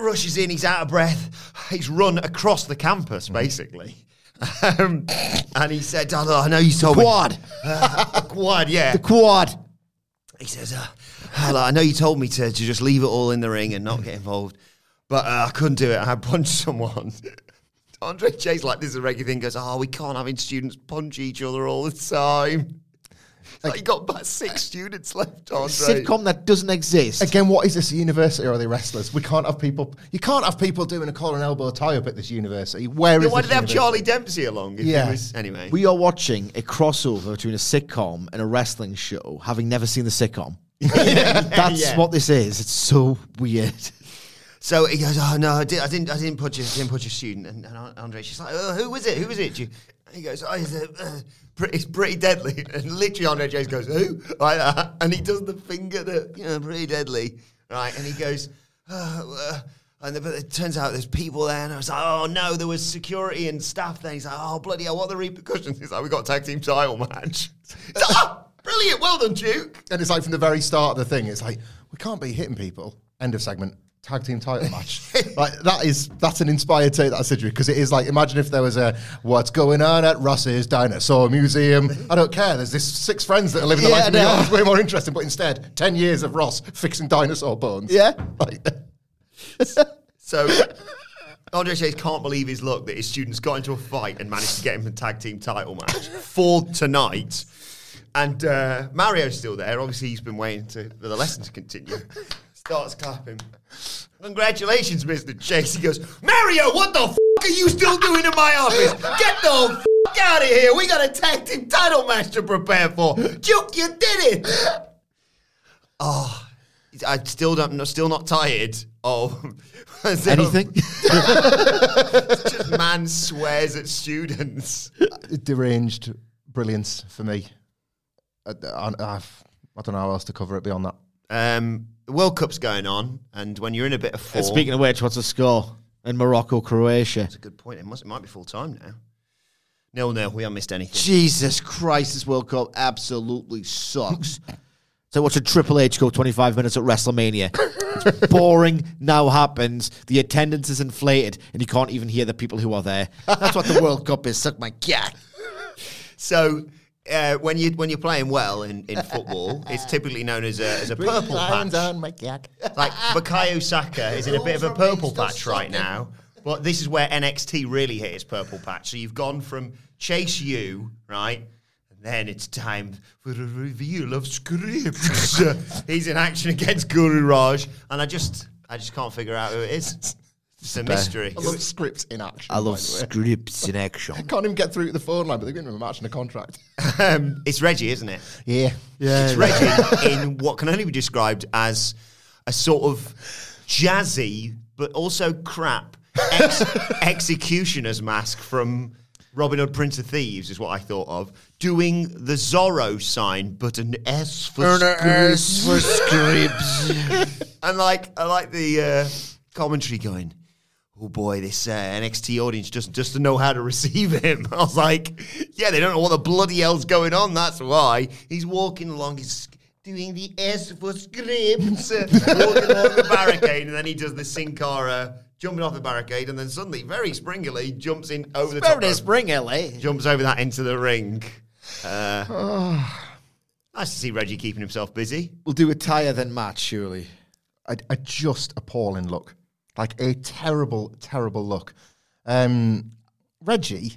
A: rushes in, he's out of breath. He's run across the campus, basically. Um, and he said, oh, I know you told
C: Quad,
A: me. Uh, quad, yeah.
C: the quad.
A: He says, uh, "Hello, I know you told me to, to just leave it all in the ring and not get involved, but uh, I couldn't do it. I had punched someone. Andre Chase, like this is a regular thing, goes, Oh, we can't have students punch each other all the time. Like, you got about six students left, Andre.
C: Sitcom that doesn't exist.
B: Again, what is this a university or are they wrestlers? We can't have people. You can't have people doing a collar and elbow tie up at this university. Where is
A: Then why did they have? Charlie Dempsey along? if it
B: Yeah.
A: was- anyway.
C: We are watching a crossover between a sitcom and a wrestling show, having never seen the sitcom. That's
A: Yeah.
C: what this is. It's so weird.
A: So he goes, "Oh no, I, did, I didn't, I didn't put your, didn't put your student." And, and Andre, she's like, oh, "Who was it? Who was it?" She, he goes, "Oh, it's, uh, uh, pretty, it's pretty deadly." And literally, Andre James goes, "Who?" Like that, and he does the finger that you know, pretty deadly, right? And he goes, oh, uh, and the, it turns out there's people there, and I was like, "Oh no, there was security and staff there." He's like, "Oh bloody hell, what are the repercussions?" He's like, "We got a tag team title match." Like, oh, brilliant, well done, Duke.
B: And it's like from the very start of the thing, it's like we can't be hitting people. End of segment. Tag team title match. like that is that's an inspired take that century because it is like imagine if there was a what's going on at Ross's Dinosaur Museum. I don't care. There's this six friends that are living the
C: Yeah,
B: life of
C: I
B: me.
C: know.
B: It's way more interesting. But instead, ten years of Ross fixing dinosaur bones.
C: Yeah.
B: Like,
A: So Andre Chase can't believe his luck that his students got into a fight and managed to get him a tag team title match for tonight. And uh, Mario's still there. Obviously, he's been waiting to, for the lesson to continue. Starts clapping. Congratulations, Mr. Chase. He goes, Mario, what the f- are you still doing in my office? Get the f- out of here. We got a tag team title match to prepare for. Duke, you did it. Oh, I still don't. I'm still not tired of
C: Anything?
A: Just man swears at students.
B: deranged brilliance for me. I, I, I've- I don't know how else to cover it beyond that.
A: Um, the World Cup's going on, and when you're in a bit of form,
C: Speaking of which, what's the score in Morocco, Croatia?
A: that's a good point. It must. It might be full time now. Nil nil. We haven't missed anything.
C: Jesus Christ, this World Cup absolutely sucks. so watch a Triple H go 25 minutes at WrestleMania. It's boring now happens. The attendance is inflated, and you can't even hear the people who are there. That's what the World Cup is. Suck my cat.
A: So. Uh, when you when you're playing well in, in football, it's typically known as a, as a purple patch. Like Bukayo Saka is in a bit of a purple patch right now, but this is where NXT really hit its purple patch. So you've gone from Chase U, right? And then it's time for a reveal of Scrypts. He's in action against Guru Raj, and I just I just can't figure out who it is. It's a mystery.
B: I love Scrypts in action.
C: I love
B: by the way.
C: Scrypts in action.
B: I can't even get through to the phone line, but they're giving him a match and a contract.
A: Um, it's Reggie, isn't it?
B: Yeah.
A: yeah It's Reggie in what can only be described as a sort of jazzy but also crap ex- executioner's mask from Robin Hood Prince of Thieves is what I thought of. Doing the Zorro sign, but an S for Scrypts.
C: for Scrypts.
A: And like I like the uh, commentary going, oh boy, this uh, NXT audience just doesn't know how to receive him. I was like, yeah, they don't know what the bloody hell's going on. That's why he's walking along. He's doing the S for Scrypts, uh, walking along the barricade, and then he does the Sin Cara jumping off the barricade, and then suddenly, very springily, jumps in over the top.
C: Very
A: rope,
C: spring, LA.
A: jumps over that into the ring. Uh, nice to see Reggie keeping himself busy.
C: We'll do a tire then match, surely.
B: a, a just appalling look, like a terrible, terrible look. Um, Reggie,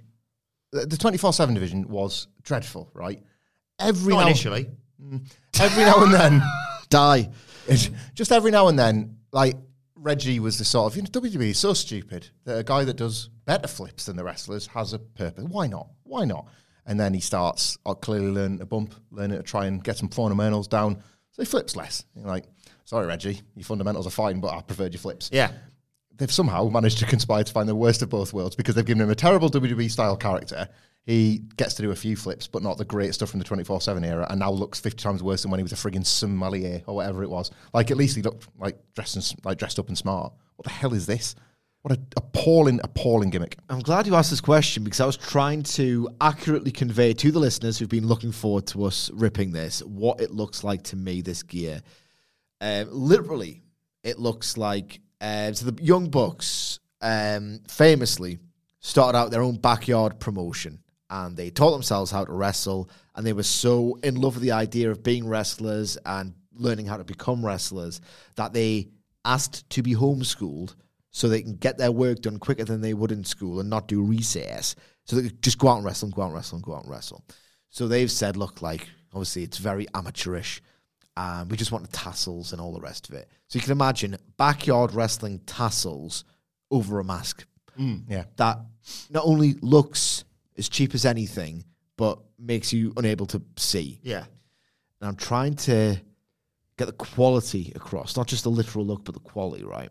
B: the the twenty four seven division was dreadful, right? Every
A: Not
B: now,
A: initially.
B: every now and then,
C: Die.
B: just every now and then, like Reggie was the sort of you know WWE is so stupid that a guy that does better flips than the wrestlers has a purpose. Why not? Why not? And then he starts uh, clearly learning to bump, learning to try and get some fundamentals down. So he flips less. You're like, sorry, Reggie, your fundamentals are fine, but I preferred your flips
A: Yeah.
B: they've somehow managed to conspire to find the worst of both worlds because they've given him a terrible WWE style character. He gets to do a few flips, but not the great stuff from the 24 7 era, and now looks 50 times worse than when he was a friggin' sommelier or whatever it was. Like, at least he looked like dressed, and, like dressed up and smart. What the hell is this? What an appalling, appalling gimmick.
C: I'm glad you asked this question because I was trying to accurately convey to the listeners who've been looking forward to us ripping this what it looks like to me, this gear. Um, literally, it looks like uh, so the Young Bucks um, famously started out their own backyard promotion and they taught themselves how to wrestle and they were so in love with the idea of being wrestlers and learning how to become wrestlers that they asked to be homeschooled so they can get their work done quicker than they would in school and not do recess. So they could just go out and wrestle and go out and wrestle and go out and wrestle. So they've said, look, like, Obviously, it's very amateurish. Um, we just want the tassels and all the rest of it. So you can imagine backyard wrestling tassels over a mask.
B: Yeah.
C: That not only looks as cheap as anything, but makes you unable to see.
A: Yeah.
C: And I'm trying to get the quality across, not just the literal look, but the quality, right?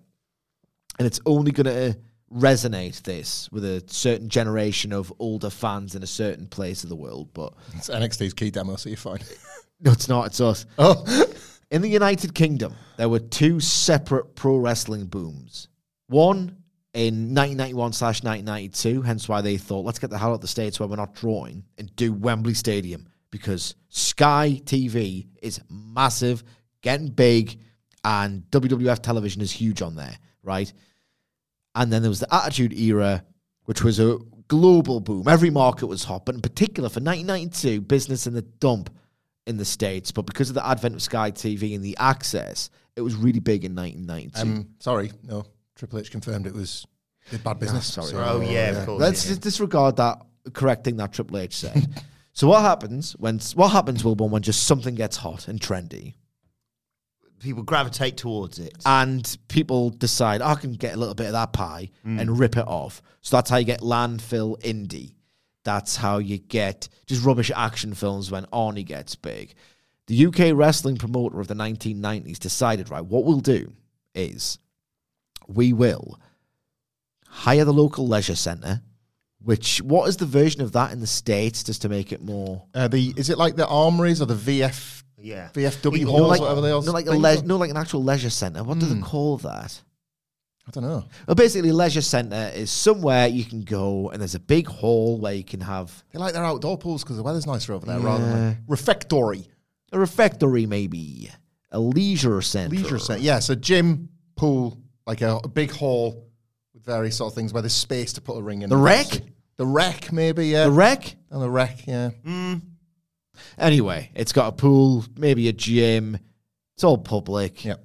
C: And it's only going to resonate this with a certain generation of older fans in a certain place of the world. But
B: It's NXT's key demo, so you're fine.
C: no, it's not. It's us.
B: Oh,
C: In the United Kingdom, there were two separate pro wrestling booms. One in 1991 slash 1992, hence why they thought, let's get the hell out of the States where we're not drawing and do Wembley Stadium because Sky TV is massive, getting big, and WWF television is huge on there, right? And then there was the Attitude Era, which was a global boom. Every market was hot, but in particular for 1992, business in the dump in the States. But because of the advent of Sky TV and the access, it was really big in 1992.
B: um, sorry, no. Triple H confirmed it was did bad business.
C: sorry.
B: so-
A: Oh, yeah, of course.
C: Let's
A: yeah.
C: just disregard that correcting that Triple H said. so what happens when what happens, Wilborn, when just something gets hot and trendy?
A: People gravitate towards it.
C: and people decide "Oh, I can get a little bit of that pie and rip it off. So that's how you get landfill indie. That's how you get just rubbish action films when Arnie gets big. The UK wrestling promoter of the 1990s decided, right, what we'll do is we will hire the local leisure centre, which, what is the version of that in the States just to make it more.
B: Uh, the is it like the armories or the VF
A: yeah.
B: VFW
A: No,
B: halls,
C: like,
B: whatever they all
C: no, like a le-
B: are?
C: no, like an actual leisure centre. What do they call that?
B: I don't know.
C: Well, basically, leisure centre is somewhere you can go, and there's a big hall where you can have
B: They like their outdoor pools because the weather's nicer over there, rather than like refectory,
C: a refectory, maybe a leisure centre.
B: leisure centre. Yeah, so gym, pool, like a, a big hall with various sort of things where there's space to put a ring in.
C: The rec?
B: The rec, maybe. Yeah.
C: The rec.
B: And the rec, yeah. Mm.
C: Anyway, it's got a pool, maybe a gym. It's all public.
B: Yep.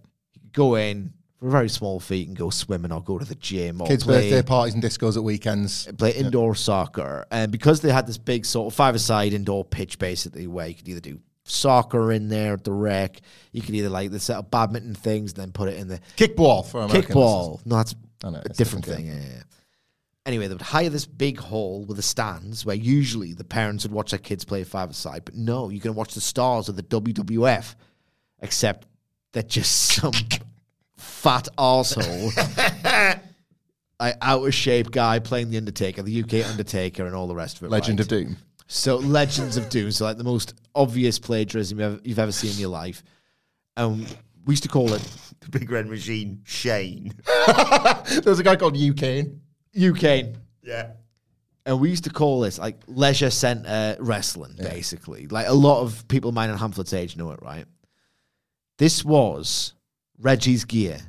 C: Go in for very small fee and go swimming or go to the gym or
B: Kids'
C: play,
B: birthday parties and discos at weekends.
C: play indoor soccer. And because they had this big sort of five-a-side indoor pitch, basically, where you could either do soccer in there at the rec, you could either like the set of badminton things, and then put it in the
B: Kickball for American
C: kickball. No, that's a different
B: different
C: thing. Yeah, yeah. Anyway, they would hire this big hall with the stands where usually the parents would watch their kids play five aside, but no, you can watch the stars of the WWF, except they're just some fat arsehole, like out of shape guy playing the Undertaker, the UK Undertaker, and all the rest of it.
B: Legend
C: right?
B: of Doom.
C: So Legends of Doom, so like the most obvious plagiarism you've ever, you've ever seen in your life. Um, we used to call it
A: The Big Red Machine, Shane.
B: There's a guy called UK.
C: UK.
A: yeah.
C: And we used to call this like leisure centre wrestling, basically. Like a lot of people mine and Hamflett's age know it, right? This was Reggie's gear.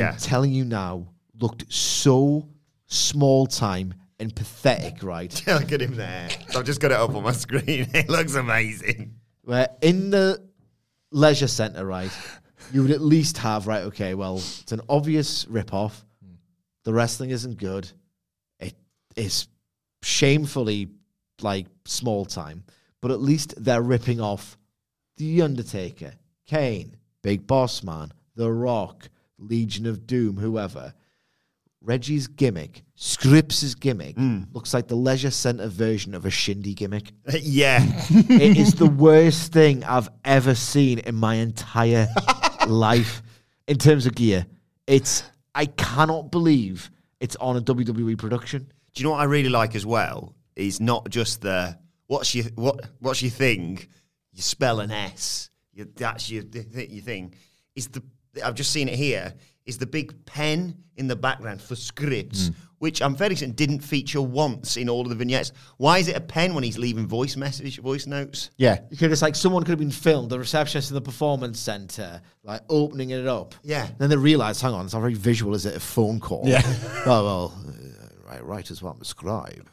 A: Yeah.
C: I'm telling you now, looked so small time and pathetic, right?
A: Look at him there. I've just got it up on my screen. It looks amazing.
C: Where in the leisure centre, right, you would at least have, right, okay, well, it's an obvious rip off. The wrestling isn't good. It is shamefully like small time, but at least they're ripping off The Undertaker, Kane, Big Boss Man, The Rock, Legion of Doom, whoever. Reggie's gimmick, Scrypts' gimmick, hmm. looks like the leisure centre version of a shindy gimmick uh,
A: yeah.
C: it is the worst thing I've ever seen in my entire life in terms of gear. It's I cannot believe it's on a WWE production.
A: Do you know what I really like as well? Is not just the what's your what what's your thing? You spell an S. You, that's your your thing. Is the I've just seen it here. Is the big pen in the background for Scrypts, which I'm fairly certain didn't feature once in all of the vignettes. Why is it a pen when he's leaving voice message, voice notes?
B: Yeah.
C: You could just like someone could have been filmed, the receptionist in the performance center, like opening it up.
A: Yeah.
C: Then they realize, hang on, it's not very visual, is it? A phone call.
B: Yeah.
C: oh well, uh, right, right as well, I'm a scribe.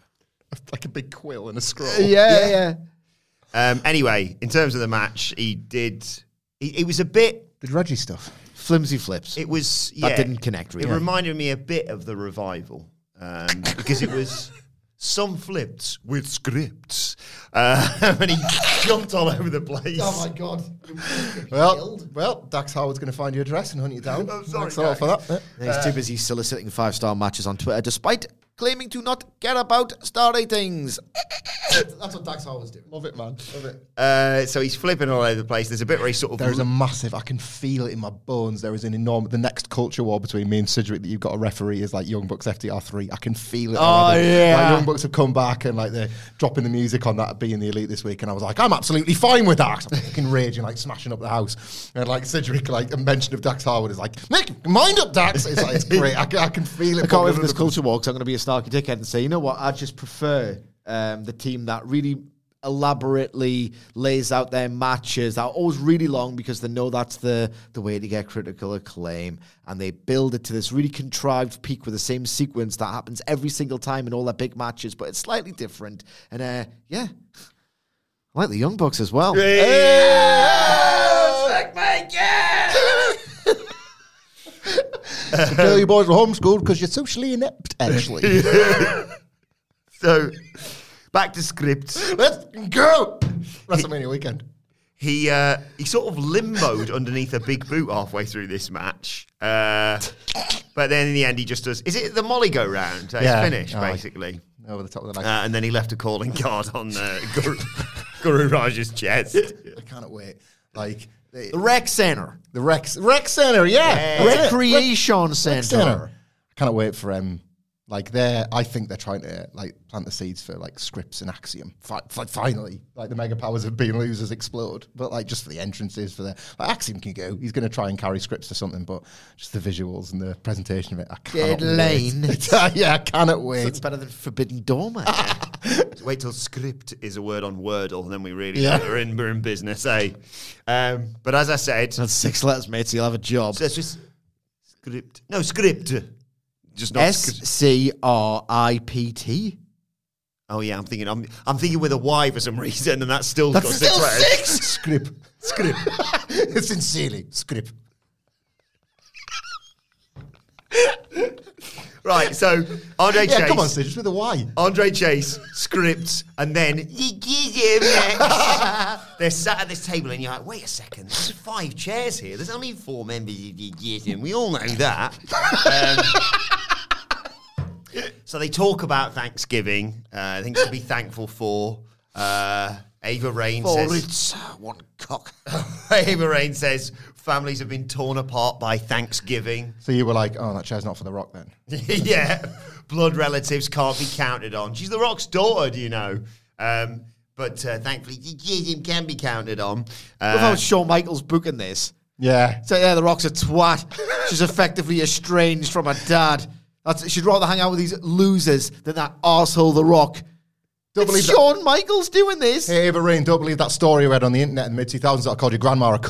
B: Like a big quill and a scroll.
C: Yeah, yeah.
A: Um, anyway, in terms of the match, he did. It, it was a bit.
B: Did Reggie stuff?
C: Flimsy flips.
A: It was
C: That
A: yeah,
C: didn't connect, really.
A: It reminded me a bit of the revival um, because it was some flips with Scrypts. Uh, and he jumped all over the place.
B: Oh my god! well, well, Dax Harwood's going to find your address and hunt you down.
A: I'm sorry,
B: Thanks a lot for that.
C: And he's too busy soliciting five star matches on Twitter, despite claiming to not care about star ratings.
B: That's what Dax Harwood's doing. Love it, man. Love it.
A: Uh, so he's flipping all over the place. There's a bit where he sort of.
B: There's a massive. I can feel it in my bones. There is an enormous. The next culture war between me and Sidgwick that you've got a referee is like Young Bucks FTR three. I can feel it.
C: Oh,
B: already.
C: yeah.
B: Like Young Bucks have come back and like they're dropping the music on that being the elite this week, and I was like, I'm absolutely fine with that. I'm fucking raging, like smashing up the house, and like Sidgwick, like a mention of Dax Harwood is like, make mind up, Dax. It's like it's great. I, can- I can feel it.
C: I can't wait for this culture war because I'm going to be a snarky dickhead and say, you know what? I just prefer um, the team that really elaborately lays out their matches that are always really long because they know that's the the way to get critical acclaim. And they build it to this really contrived peak with the same sequence that happens every single time in all their big matches but it's slightly different. And uh yeah. I like the young bucks as well
B: The girl you boys were homeschooled because you're socially inept, actually.
A: So, back to Scrypts.
B: Let's go. WrestleMania weekend.
A: He uh, he sort of limboed underneath a big boot halfway through this match. Uh, but then in the end, he just does. Is it the Molly go round? Uh,
B: Yeah.
A: It's finished,
B: Oh,
A: basically.
B: Over the top of the
A: Uh, and then he left a calling card on uh, Guru, Guru Raj's chest.
B: I cannot wait. Like the,
C: rec center.
B: The rec rec Center, yeah,
C: recreation center.
B: Center. I cannot wait for um like they're I think they're trying to like plant the seeds for like Scrypts and Axiom. Fi- fi- finally, like the mega powers of being losers explode, but like just for the entrances for the like Axiom can go. He's going to try and carry Scrypts to something, but just the visuals and the presentation of it, I cannot
C: Dead lane.
B: wait. yeah, I cannot wait.
C: it's better than forbidden door man
A: Wait till script is a word on Wordle, and then we really
B: Yeah.
A: we're in we're in business, eh? Um, but as I said,
C: That's six letters, mate. So you'll have a job.
A: so it's just script. No script. Just not. Script.
C: C R I P T.
A: Oh yeah, I'm thinking. I'm I'm thinking with a Y for some reason, and that's still
B: That's
A: got
B: still
A: six letters.
B: six. Script. Script. Sincerely, script.
A: Right. So Andre
B: Yeah,
A: Chase.
B: come on, Sid, just with a Y.
A: Andre Chase, Scrypts, and then they're sat at this table, and you're like, wait a second, there's five chairs here. There's only four members of the and we all know that. Um, so they talk about Thanksgiving, uh, things to be thankful for. Uh, Ava Raine says,
C: it's one cock.
A: Ava Raine says, families have been torn apart by Thanksgiving.
B: So you were like, oh, that chair's not for the rock then.
A: yeah, blood relatives can't be counted on. She's the Rock's daughter, do you know? Um, but uh, thankfully, Jim can be counted on.
C: Look how
A: Uh,
C: Shawn Michaels booking this.
B: Yeah.
C: So yeah, the Rock's a twat. She's effectively estranged from her dad. That's, she'd rather hang out with these losers than that arsehole The Rock.
B: Don't believe that-
C: Shawn Michaels doing this.
B: Hey, Ava Raine, don't believe that story I read on the internet in the mid 2000s that I called your grandma a c.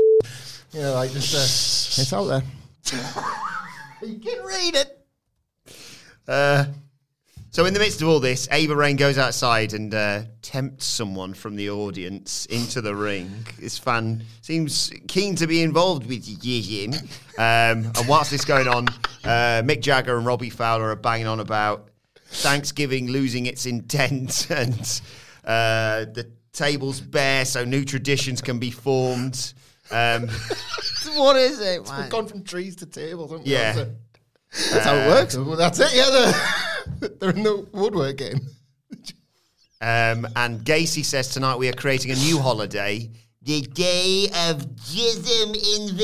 B: You know, like, just, uh, it's out there.
C: You can read it.
A: uh, so in the midst of all this, Ava Raine goes outside and uh, tempts someone from the audience into the ring. This fan seems keen to be involved with Jim. Um, and whilst this is going on, uh, Mick Jagger and Robbie Fowler are banging on about Thanksgiving losing its intent and uh, the table's bare so new traditions can be formed. Um,
C: What is it,
B: We've gone from trees to tables, haven't we?
A: Yeah.
B: That's, it.
C: How it works.
B: That's it, yeah. They're, they're in the woodwork game.
A: Um, and Gacy says tonight we are creating a new holiday, the Day of Jism in.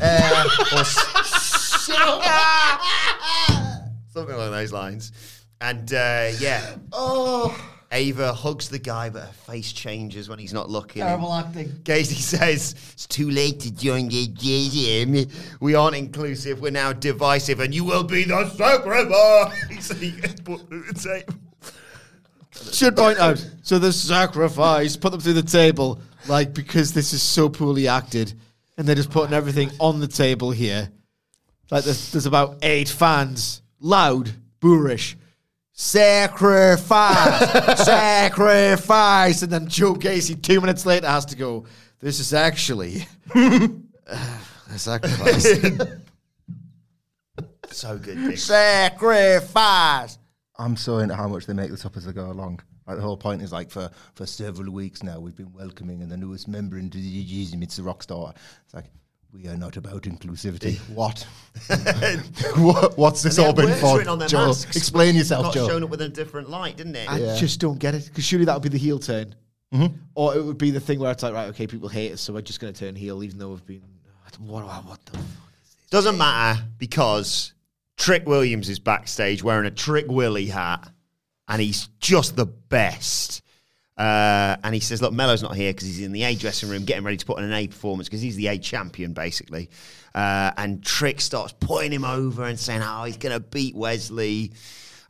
A: Uh, or s- something along those lines. And uh, yeah,
B: Oh.
A: Ava hugs the guy, but her face changes when he's not looking.
C: Terrible acting.
A: Gacy says, It's too late to join the JM. We aren't inclusive, we're now divisive, and you will be the sacrifice. He gets put through the table.
C: Should point out, so the sacrifice, put them through the table, like, because this is so poorly acted, and they're just putting everything on the table here. Like, there's, there's about eight fans, loud, boorish. Sacrifice, sacrifice, and then Joe Gacy two minutes later has to go. This is actually uh, a sacrifice.
A: So good, Nick.
C: sacrifice.
B: I'm so into how much they make this up as they go along. Like the whole point is like for, for several weeks now we've been welcoming and the newest member into the GGism, it's the rock star. It's like we are not about inclusivity. what? what? What's this all been for?
A: written on their
B: Joe,
A: masks,
B: explain yourself,
A: got
B: Joe.
A: shown up with a different light, didn't it?
C: I just don't get it because surely that would be the heel turn,
B: Mm-hmm.
C: or it would be the thing where it's like, right, okay, people hate us, so we're just going to turn heel, even though we've been. What? What the?
A: Doesn't matter because Trick Williams is backstage wearing a Trick Willie hat, and he's just the best. Uh, and he says, "Look, Melo's not here because he's in the A dressing room getting ready to put on an A performance because he's the A champion, basically." Uh, and Trick starts putting him over and saying, "Oh, he's going to beat Wes Lee."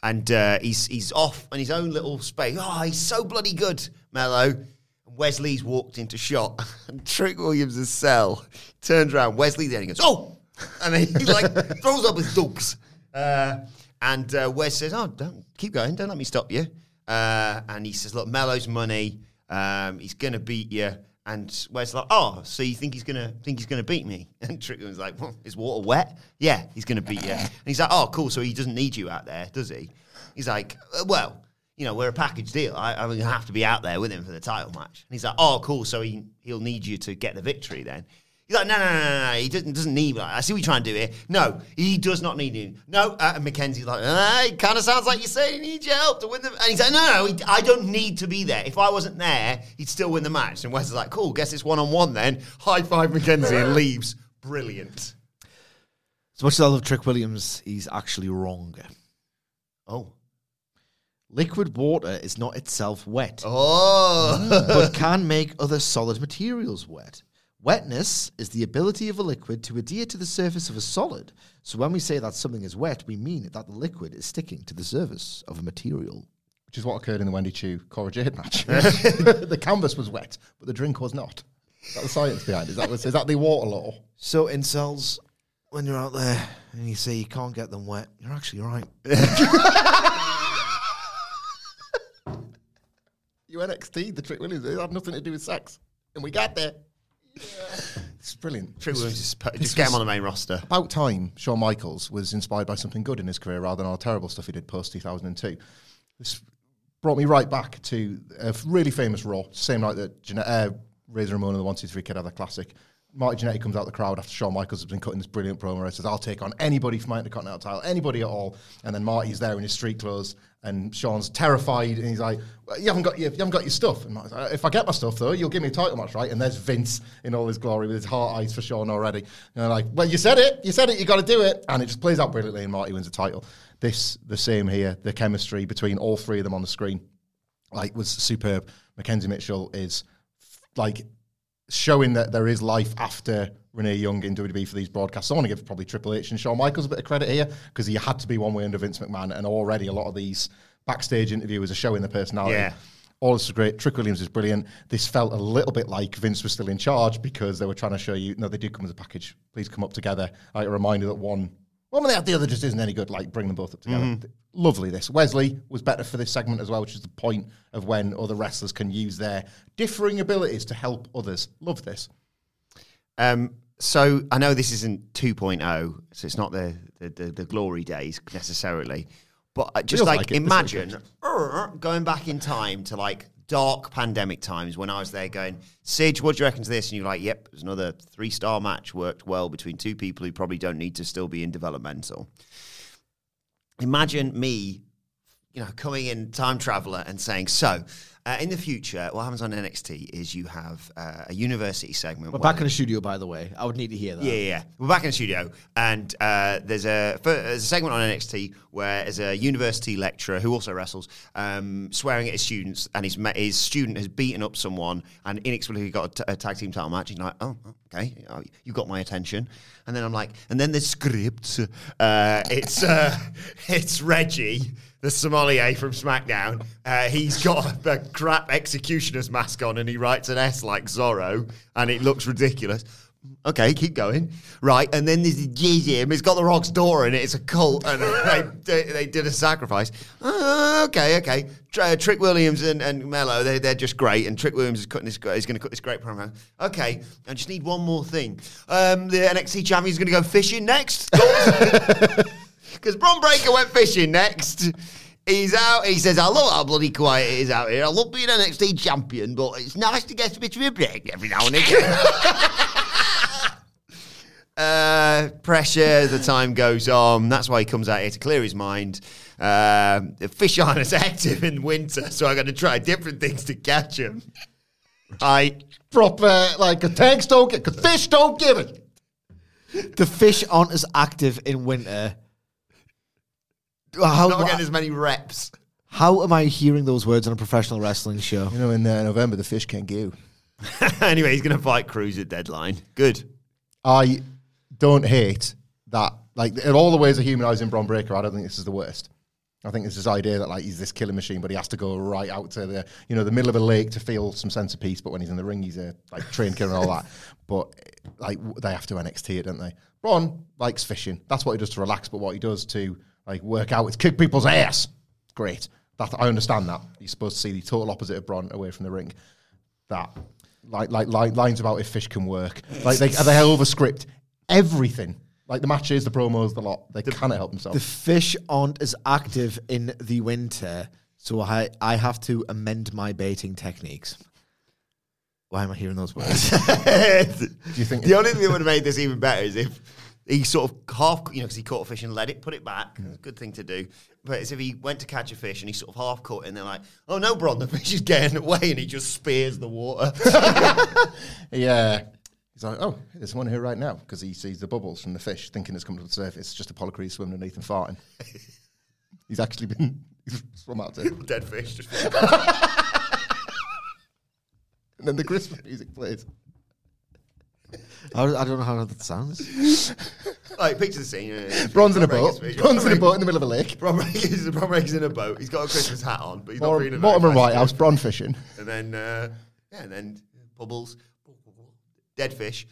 A: And uh, he's he's off on his own little space. Oh, he's so bloody good, Melo. Wesley's walked into shot, and Trick Williams' cell turns around. Wes Lee's there and he goes, "Oh!" and then he like throws up his dogs. Uh, and uh, Wes says, "Oh, don't keep going. Don't let me stop you." Uh, and he says, "Look, Melo's money. Um, he's gonna beat you." And Wes like, "Oh, so you think he's gonna think he's gonna beat me?" And Trickman's like, well, "Is water wet? Yeah, he's gonna beat you." And he's like, "Oh, cool. So he doesn't need you out there, does he?" He's like, uh, "Well." You know, we're a package deal. I, I'm gonna have to be out there with him for the title match. And he's like, "Oh, cool. So he he'll need you to get the victory then." He's like, no, no, no, no, no. He doesn't, doesn't need. Like, I see what you're trying to do here. No, he does not need you. No, uh, and McKenzie's like, uh, it kind of sounds like you're saying he needs your help to win the. And he's like, no, no, he, I don't need to be there. If I wasn't there, he'd still win the match. And Wes is like, cool. Guess it's one on one then. High five McKenzie and leaves. Brilliant.
C: As much as I love Trick Williams, he's actually wrong.
A: Oh,
C: Liquid water is not itself wet,
A: oh,
C: but can make other solid materials wet. Wetness is the ability of a liquid to adhere to the surface of a solid. So when we say that something is wet, we mean that the liquid is sticking to the surface of a material.
B: Which is what occurred in the Wendy Choo Cora Jade match. the canvas was wet, but the drink was not. Is that the science behind it? Is that, is that the water law?
C: So in cells, when you're out there and you say you can't get them wet, you're actually right.
B: You NXT, the Trick Williams, it had nothing to do with sex. And we got there. It's brilliant.
A: Trick Williams just, put- just get him on the main roster.
B: About time Shawn Michaels was inspired by something good in his career rather than all the terrible stuff he did post 2002. This brought me right back to a really famous Raw, same night that Jane- uh, Razor Ramon and the 123 Kid had their classic. Marty Jannetty comes out the crowd after Shawn Michaels has been cutting this brilliant promo he says, I'll take on anybody for my Intercontinental title, anybody at all. And then Marty's there in his street clothes and Shawn's terrified and he's like, well, you haven't got your, you haven't got your stuff. And like, if I get my stuff though, you'll give me a title match, right? And there's Vince in all his glory with his heart eyes for Shawn already. And they're like, well, you said it, you said it, you got to do it. And it just plays out brilliantly and Marty wins the title. This, the same here, the chemistry between all three of them on the screen, like was superb. McKenzie Mitchell is like showing that there is life after Renee Young in WWE for these broadcasts. I want to give probably Triple H and Shawn Michaels a bit of credit here because he had to be one way under Vince McMahon, and already a lot of these backstage interviewers are showing the personality.
A: Yeah.
B: All this is great. Trick Williams is brilliant. This felt a little bit like Vince was still in charge because they were trying to show you, no, they do come as a package. Please come up together. I remind you that one, one without the other just isn't any good. Like, bring them both up together. Mm-hmm. Lovely, this. Wes Lee was better for this segment as well, which is the point of when other wrestlers can use their differing abilities to help others. Love this.
A: Um, so I know this isn't 2.0, so it's not the the, the, the glory days necessarily, but uh, just
B: Feels
A: like,
B: like it.
A: Imagine going back in time to like dark pandemic times when I was there going, Sidge, what do you reckon to this? And you're like, yep, there's another three star match worked well between two people who probably don't need to still be in developmental. Imagine me you know, coming in time traveler and saying, so uh, in the future, what happens on NXT is you have uh, a university segment.
C: We're back in the studio, by the way. I would need to hear that.
A: yeah, yeah, yeah. We're back in the studio, and uh, there's a there's a segment on NXT where there's a university lecturer who also wrestles, um, swearing at his students, and his his student has beaten up someone and inexplicably got a, t- a tag team title match. He's like, oh, okay, oh, you got my attention. And then I'm like, and then the script, uh, it's uh, it's Reggie. The sommelier from SmackDown, uh, he's got a crap executioner's mask on and he writes an S like Zorro and it looks ridiculous. Okay, keep going. Right, and then there's the GM. It's got the Rock's daughter in it. It's a cult, and they, they, they did a sacrifice. Uh, okay, okay. Tr- uh, Trick Williams and, and Melo, they, they're just great. And Trick Williams is cutting this. He's going to cut this great promo. Okay, I just need one more thing. Um, the NXT champion is going to go fishing next. Because Bron Breakker went fishing next. He's out. He says, "I love how bloody quiet it is out here. I love being an NXT champion, but it's nice to get a bit of a break every now and again." uh, pressure as the time goes on. That's why he comes out here to clear his mind. Um, the fish aren't as active in winter, so I'm going to try different things to catch them. I
B: Proper, like, a tanks don't get, because fish don't give it.
C: The fish aren't as active in winter. How,
A: Not getting as many reps.
C: how am I hearing those words on a professional wrestling show?
B: You know, in uh, November, the fish can't go.
A: anyway, he's going to fight Crews at deadline. Good.
B: I don't hate that. Like, in all the ways of humanizing Bron Breakker, I don't think this is the worst. I think it's this idea that like he's this killing machine, but he has to go right out to the you know the middle of a lake to feel some sense of peace. But when he's in the ring, he's a like trained killer and all that. But like they have to NXT it, don't they? Bron likes fishing. That's what he does to relax. But what he does to like work out is kick people's ass. Great. That I understand that. He's supposed to see the total opposite of Bron away from the ring. That like like, like lines about if fish can work. Like they they over script everything. Like the matches, the promos, the lot. They cannot help themselves.
C: The fish aren't as active in the winter, so I I have to amend my baiting techniques. Why am I hearing those words?
A: Do
B: you think-
A: the only thing that would have made this even better is if he sort of half, you know, because he caught a fish and let it, put it back. A good thing to do. But as if he went to catch a fish and he sort of half caught it, and they're like, "Oh no, Bron, the fish is getting away," and he just spears the water.
B: Yeah. He's like, oh, there's one here right now because he sees the bubbles from the fish, thinking it's coming to the surface. It's just Apollo swimming underneath and farting. he's actually been he's swum out to.
A: Dead fish.
B: And then the Christmas music plays.
C: I, I don't know how that sounds.
A: like picture the scene. Yeah,
B: Bronze in a boat.
A: Breakker's fish.
B: Bronze in a boat in the middle of a lake.
A: Bron Breakker's, Bron Breakker's in a boat. He's got a Christmas hat on, but he's not
B: Mor-
A: feeling very
B: Mortimer
A: Whitehouse,
B: White Bron fishing.
A: And then, uh, yeah, and then bubbles, dead fish,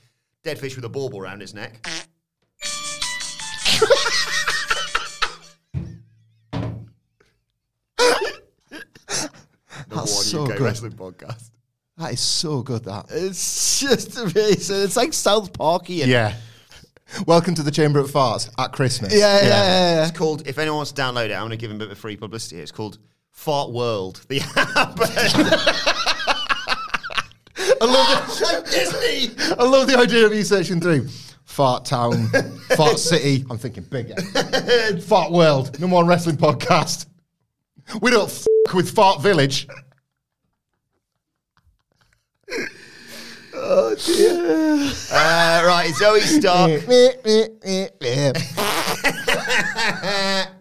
A: dead fish with a bauble around his neck. the
C: That's so
A: UK
C: good.
A: wrestling podcast.
C: That is so good. That it's just amazing. It's like South Parky.
B: Yeah. Welcome to the Chamber of Farts at Christmas.
C: yeah, yeah, yeah, yeah.
A: It's called. If anyone wants to download it, I'm going to give him a bit of free publicity. It's called Fart World. The app.
B: I love the, Disney. I love the idea of you searching through Fart Town, Fart City. I'm thinking bigger. Fart World, number one wrestling podcast. We don't f- with Fart Village.
A: uh, right, Zoey Stark.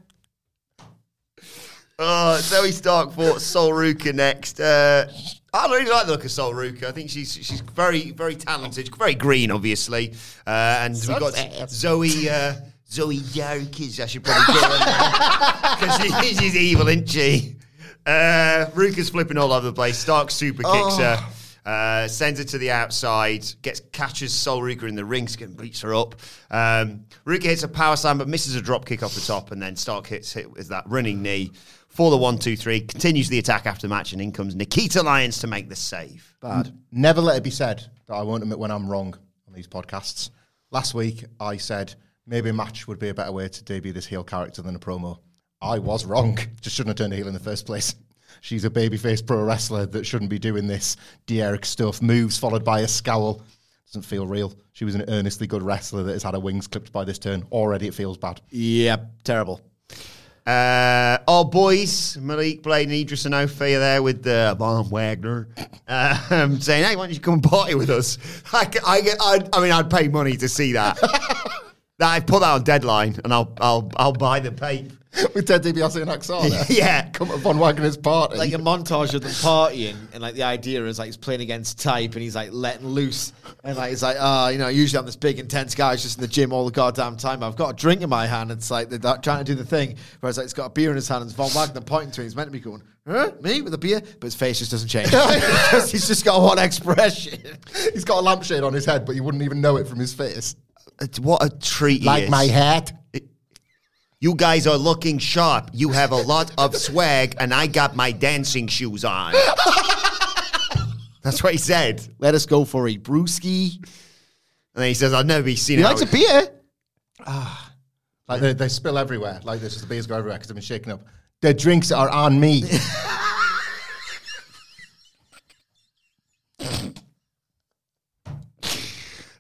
A: Oh, Zoey Stark fought Sol Ruka next. Uh, I really like the look of Sol Ruka. I think she's she's very very talented, very green, obviously. Uh, and we've got Zoe uh, Zoe Yarkis. I should probably call her because she, she's evil, isn't she? Uh, Ruka's flipping all over the place. Stark super kicks her. Uh, sends her to the outside, gets catches Sol Ruka in the ring, and beats her up. Um, Ruka hits a power slam, but misses a drop kick off the top, and then Stark hits hit with that running knee for the one, two, three. Continues the attack after the match, and in comes Nikita Lyons to make the save.
B: Bad. Never let it be said that I won't admit when I'm wrong on these podcasts. Last week, I said maybe a match would be a better way to debut this heel character than a promo. I was wrong. Just shouldn't have turned a heel in the first place. She's a babyface pro wrestler that shouldn't be doing this Derek stuff. Moves followed by a scowl. Doesn't feel real. She was an earnestly good wrestler that has had her wings clipped by this turn. Already it feels bad.
C: Yeah, terrible.
A: Uh, our boys, Malik Blade and Edris Enofe are there with uh, Von Wagner, um, saying, "Hey, why don't you come and party with us?" I, I, I'd- I mean, I'd pay money to see that. that I put that on deadline, and I'll, I'll, I'll buy the pape.
B: With Ted DiBiase and Axana.
A: Yeah.
B: Come upon Wagner's party.
C: Like a montage of them partying, and like the idea is like he's playing against type, and he's like letting loose, and like he's like, ah, you know, usually I'm this big intense guy, who's just in the gym all the goddamn time. I've got a drink in my hand. It's like they're trying to do the thing, whereas like he's got a beer in his hand, and it's Von Wagner pointing to him. He's meant to be going, huh, me with a beer, but his face just doesn't change. He's just got one expression.
B: He's got a lampshade on his head, but you wouldn't even know it from his face.
A: It's what a treat!
B: Like my hat.
A: You guys are looking sharp. You have a lot of swag, and I got my dancing shoes on. That's what he said.
C: Let us go for a brewski.
A: And then he says, "I've never been seen."
C: He
A: out
C: likes a
A: with-"
C: beer. Ah.
B: Like they, they spill everywhere. Like this, is the beers go everywhere because they've been shaken up. The drinks are on me.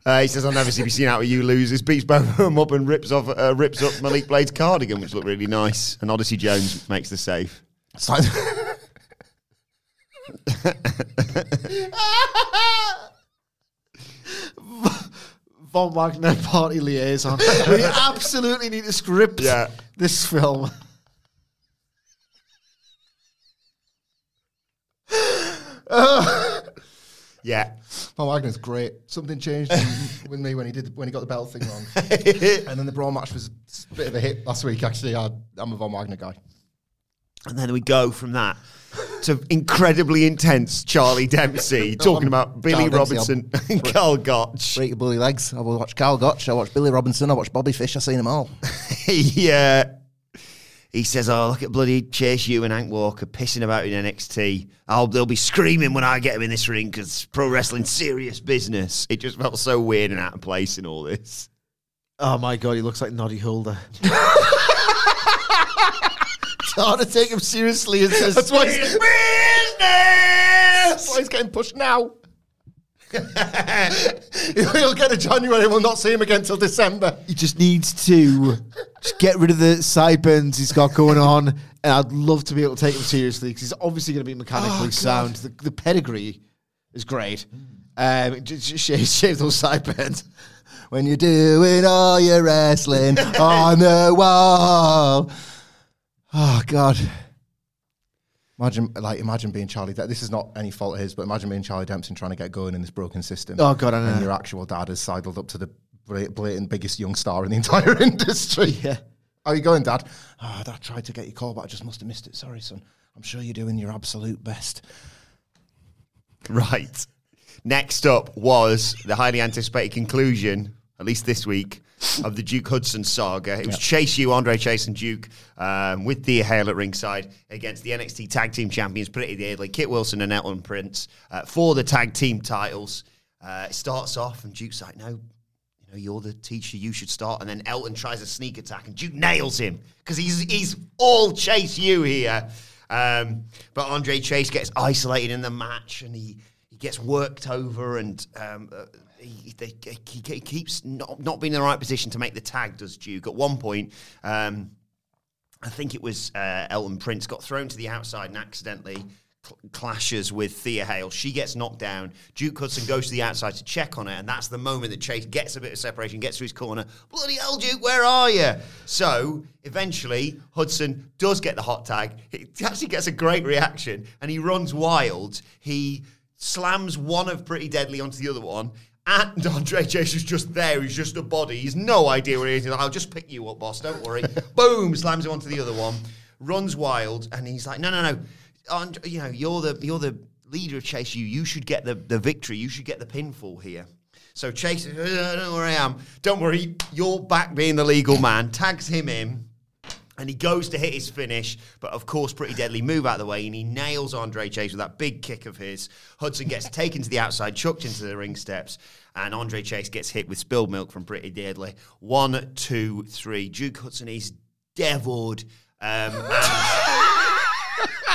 A: Uh, he says, "I'll never see be seen out with you losers." Beats both of them up and rips off, uh, rips up Malik Blade's cardigan, which looked really nice. And Odyssey Jones makes the save.
C: Von Wagner party liaison. we absolutely need to script
A: Yeah.
C: this film.
A: Yeah,
B: Von Wagner's great. Something changed with me when he did when he got the belt thing wrong. and then the brawl match was a bit of a hit last week. Actually, I, I'm a Von Wagner guy.
A: and then we go from that to incredibly intense Charlie Dempsey talking about Billy
G: Charlie Dempsey,
A: Robinson and Carl Gotch.
G: Break your bully legs. I will watch Carl Gotch. I watch Billy Robinson. I watch Bobby Fish. I've seen them all.
A: he, uh, he says, "Oh, look at bloody Chase U and Hank Walker pissing about in NXT. I'll they'll be screaming when I get them in this ring because pro wrestling's serious business." It just felt so weird and out of place in all this.
C: Oh my god, he looks like Noddy Holder.
G: It's hard to take him seriously. It's
B: That's why he's, that's why he's getting pushed now. He'll get to January. and We'll not see him again till December.
C: He just needs to just get rid of the sideburns he's got going on. And I'd love to be able to take him seriously because he's obviously going to be mechanically sound. The, the pedigree is great. Um, just, just shave, shave those sideburns.
G: when you're doing all your wrestling on the wall.
B: Oh God. Imagine, like, imagine being Charlie. De- this is not any fault of his, but imagine being Charlie Dempsey trying to get going in this broken system.
C: Oh, God, I know.
B: And your actual dad has sidled up to the blatant biggest young star in the entire industry.
C: Yeah.
B: How you going, Dad? Oh, Dad tried to get your call, but I just must have missed it. Sorry, son. I'm sure you're doing your absolute best.
A: Right. Next up was the highly anticipated conclusion, at least this week, of the Duke Hudson saga. It was Chase U, Andre Chase, and Duke um, with Thea Hale at ringside against the NXT Tag Team Champions, Pretty Deadly, Kit Wilson and Elton Prince uh, for the tag team titles. Uh, it starts off, and Duke's like, no, you know, you're the teacher, you should start. And then Elton tries a sneak attack, and Duke nails him because he's he's all Chase U here. Um, but Andre Chase gets isolated in the match, and he he gets worked over, and um, uh, he, they, he, he keeps not not being in the right position to make the tag. Does Duke at one point? Um, I think it was uh, Elton Prince got thrown to the outside and accidentally cl- clashes with Thea Hale. She gets knocked down. Duke Hudson goes to the outside to check on her, and that's the moment that Chase gets a bit of separation, gets to his corner. Bloody hell, Duke, where are you? So eventually, Hudson does get the hot tag. He actually gets a great reaction, and he runs wild. He slams one of Pretty Deadly onto the other one. And Andre Chase is just there. He's just a body. He's no idea where he is. He's like, I'll just pick you up, boss. Don't worry. Boom! Slams him onto the other one. Runs wild, and he's like, No, no, no. Andre, you know, you're the you're the leader of Chase. You you should get the the victory. You should get the pinfall here. So Chase, I don't know where I am. Don't worry. You're back being the legal man. Tags him in. And he goes to hit his finish, but of course, Pretty Deadly move out of the way, and he nails Andre Chase with that big kick of his. Hudson gets taken to the outside, chucked into the ring steps, and Andre Chase gets hit with spilled milk from Pretty Deadly. One, two, three. Duke Hudson is deviled. Um,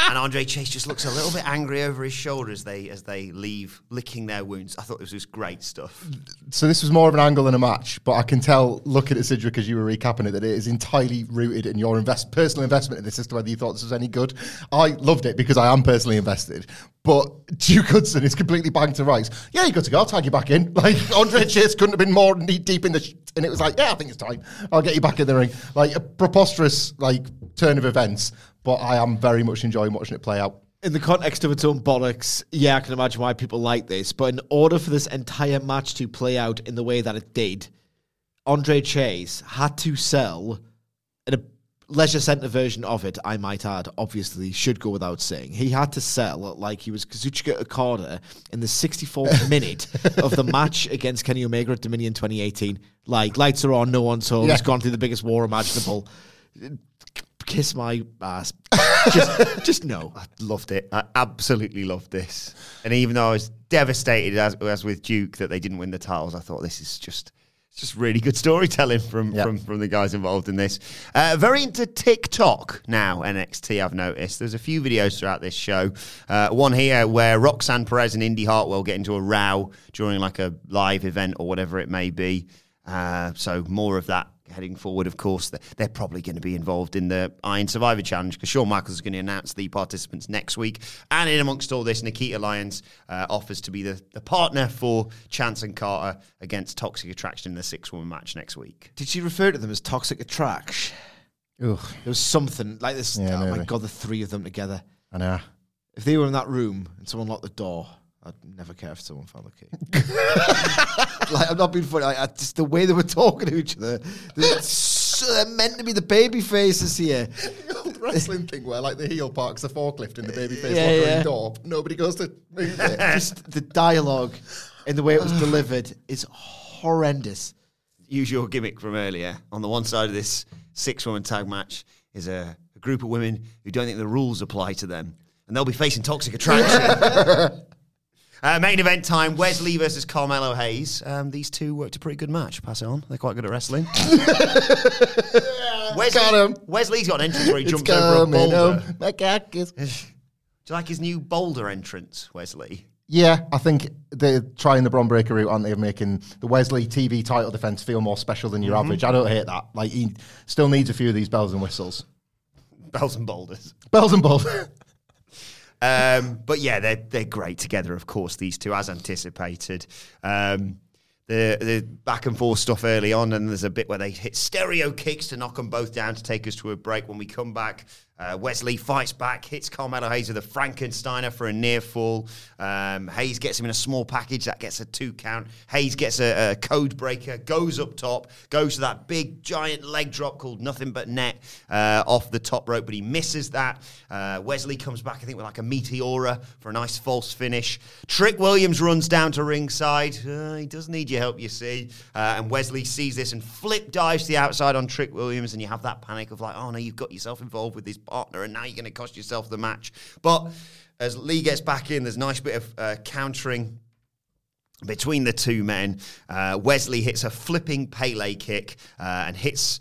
A: and, and Andre Chase just looks a little bit angry over his shoulder as they as they leave, licking their wounds. I thought this was great stuff.
B: So this was more of an angle than a match, but I can tell, looking at Sidgwick as you were recapping it, that it is entirely rooted in your invest- personal investment in this to whether you thought this was any good. I loved it because I am personally invested, but Duke Hudson is completely banged to rights. Yeah, you're good to go. I'll tag you back in. Like Andre Chase couldn't have been more knee deep in the, sh- and it was like, yeah, I think it's time. I'll get you back in the ring. Like a preposterous like turn of events, but I am very much enjoying watching it play out.
C: In the context of its own bollocks, yeah, I can imagine why people like this. But in order for this entire match to play out in the way that it did, Andre Chase had to sell in a leisure centre version of it, I might add, obviously should go without saying. He had to sell like he was Kazuchika Okada in the 64th minute of the match against Kenny Omega at Dominion 2018. Like, lights are on, no one's home,
B: Yeah.
C: he's gone through the biggest war imaginable. Kiss my ass. just, just no.
A: I loved it. I absolutely loved this. And even though I was devastated, as, as with Duke, that they didn't win the titles, I thought this is just just really good storytelling from
B: Yeah.
A: from, from the guys involved in this. Uh, very into TikTok now, NXT, I've noticed. There's a few videos throughout this show. Uh, one here where Roxanne Perez and Indi Hartwell get into a row during like a live event or whatever it may be. Uh, so more of that heading forward, of course. They're, probably going to be involved in the Iron Survivor Challenge because Shawn Michaels is going to announce the participants next week. And in amongst all this, Nikita Lyons uh, offers to be the, the partner for Chance and Carter against Toxic Attraction in the six woman match next week.
C: Did she refer to them as toxic attraction?
B: Ugh,
C: There was something like this.
B: Yeah,
C: oh my god, the three of them together.
B: I know.
C: If they were in that room and someone locked the door, I'd never care if someone found the key. like I'm not being funny. I, I, just the way they were talking to each other. They're, so, they're meant to be the baby faces here.
B: The old wrestling thing where like the heel parks the forklift in the babyface
C: Yeah,
B: locker room
C: yeah.
B: door, nobody goes to move it.
C: Just the dialogue and the way it was delivered is horrendous.
A: Use your gimmick from earlier. On the one side of this six woman tag match is a, a group of women who don't think the rules apply to them. And they'll be facing Toxic Attraction. Uh, main event time: Wes Lee versus Carmelo Hayes. Um, these two worked a pretty good match. Pass it on. They're quite good at wrestling. Wes Lee,
B: Got him.
A: Wes Lee's got an entrance where he jumps over a boulder.
B: home. My cock is-
A: Do you like his new boulder entrance, Wes Lee?
B: Yeah, I think they're trying the Bron Breakker route, aren't they, of making the Wes Lee TV title defense feel more special than your average. I don't hate that. Like, he still needs a few of these bells and whistles.
A: Bells and boulders.
B: Bells and balls.
A: Um, but yeah, they're they're great together. Of course, these two, as anticipated. Um, the the back and forth stuff early on, and there's a bit where they hit stereo kicks to knock them both down to take us to a break. When we come back, uh, Wes Lee fights back, hits Carmelo Hayes with a Frankensteiner for a near fall. Um, Hayes gets him in a small package that gets a two count. Hayes gets a, a code breaker, goes up top, goes to that big giant leg drop called nothing but net uh, off the top rope, but he misses that. Uh, Wes Lee comes back, I think, with like a meteora for a nice false finish. Trick Williams runs down to ringside. Uh, he does need your help, you see. Uh, and Wes Lee sees this and flip dives to the outside on Trick Williams, and you have that panic of like, oh no, you've got yourself involved with this partner, and now you're going to cost yourself the match. But as Lee gets back in, there's a nice bit of uh, countering between the two men. Uh, Wesley hits a flipping Pele kick uh, and hits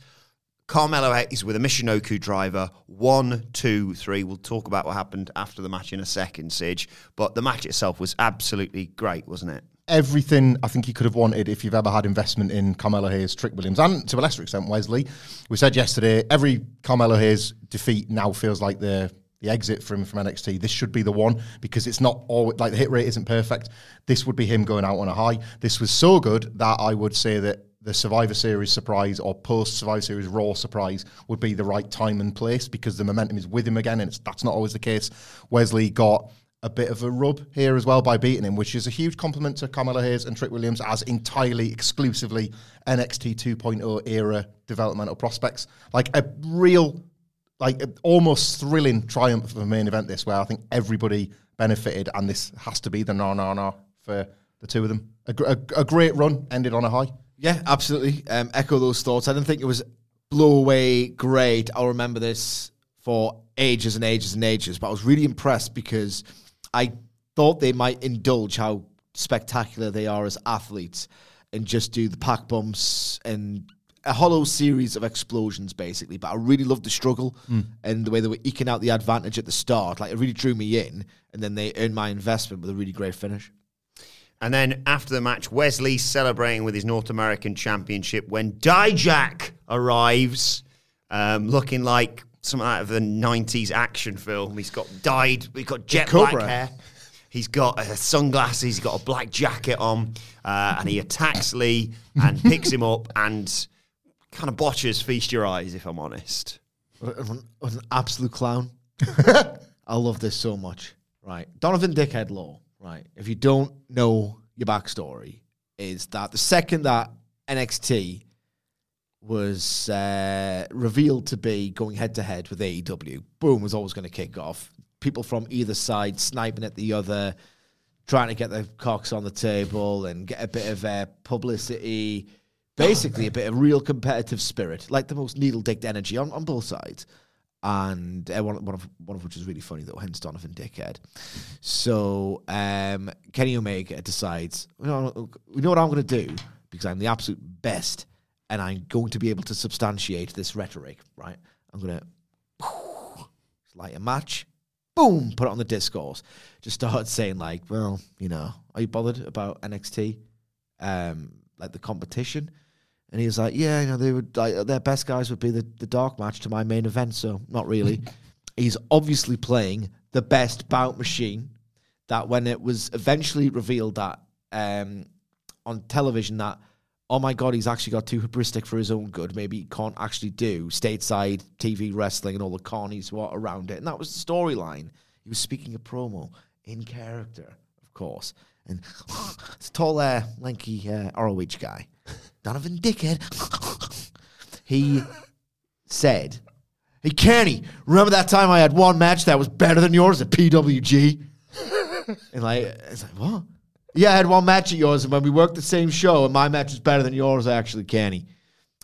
A: Carmelo Hayes with a Michinoku driver. One, two, three. We'll talk about what happened after the match in a second, Sidge. But the match itself was absolutely great, wasn't it?
B: Everything I think you could have wanted if you've ever had investment in Carmelo Hayes, Trick Williams, and to a lesser extent Wes Lee. We said yesterday every Carmelo Hayes defeat now feels like the the exit from from NXT. This should be the one because it's not all like the hit rate isn't perfect. This would be him going out on a high. This was so good that I would say that the Survivor Series surprise or post Survivor Series Raw surprise would be the right time and place because the momentum is with him again, and that's not always the case. Wes Lee got a bit of a rub here as well by beating him, which is a huge compliment to Carmelo Hayes and Trick Williams as entirely, exclusively NXT 2.0 era developmental prospects. Like a real, like a almost thrilling triumph of a main event. This where I think everybody benefited, and this has to be the no no no for the two of them. A, a, a great run ended on a high.
C: Yeah, absolutely. Um, echo those thoughts. I didn't think it was blow away great. I'll remember this for ages and ages and ages, but I was really impressed because I thought they might indulge how spectacular they are as athletes and just do the pack bumps and a hollow series of explosions, basically. But I really loved the struggle and the way they were eking out the advantage at the start. Like, it really drew me in, and then they earned my investment with a really great finish.
A: And then after the match, Wes Lee celebrating with his North American Championship when Dijak arrives, um, looking like something out of the '90s action film. He's got dyed, he's got jet black hair. He's got uh, sunglasses. He's got a black jacket on, uh, and he attacks Lee and picks him up and kind of botches "Feast Your Eyes." If I'm honest,
C: an, an absolute clown. I love this so much. Right. Donovan Dickhead Law, right. If you don't know your backstory, is that the second that NXT was uh, revealed to be going head to head with AEW, boom, was always going to kick off. People from either side sniping at the other, trying to get their cocks on the table and get a bit of uh, publicity, basically a bit of real competitive spirit, like the most needle dicked energy on, on both sides. And uh, one, one, of, one of which is really funny, though, hence Donovan Dickhead. So um, Kenny Omega decides, you know, you know what I'm going to do? because I'm the absolute best, and I'm going to be able to substantiate this rhetoric. Right? I'm gonna light a match, boom, put it on the discourse. Just start saying like, well, you know, are you bothered about NXT, um, like the competition? And he was like, yeah, you know, they would like their best guys would be the, the dark match to my main event, so not really. He's obviously playing the best bout machine that when it was eventually revealed that um, on television that oh my god he's actually got too hubristic for his own good. Maybe he can't actually do stateside tv wrestling and all the carnies who are around it. And that was the storyline. He was speaking a promo in character of course. And it's a tall uh, lanky uh, ROH guy. Donovan Dickhead. He said hey Kenny remember that time I had one match that was better than yours at PWG and like, it's like, what? Yeah, I had one match at yours, and when we worked the same show, and my match was better than yours, actually, Kenny.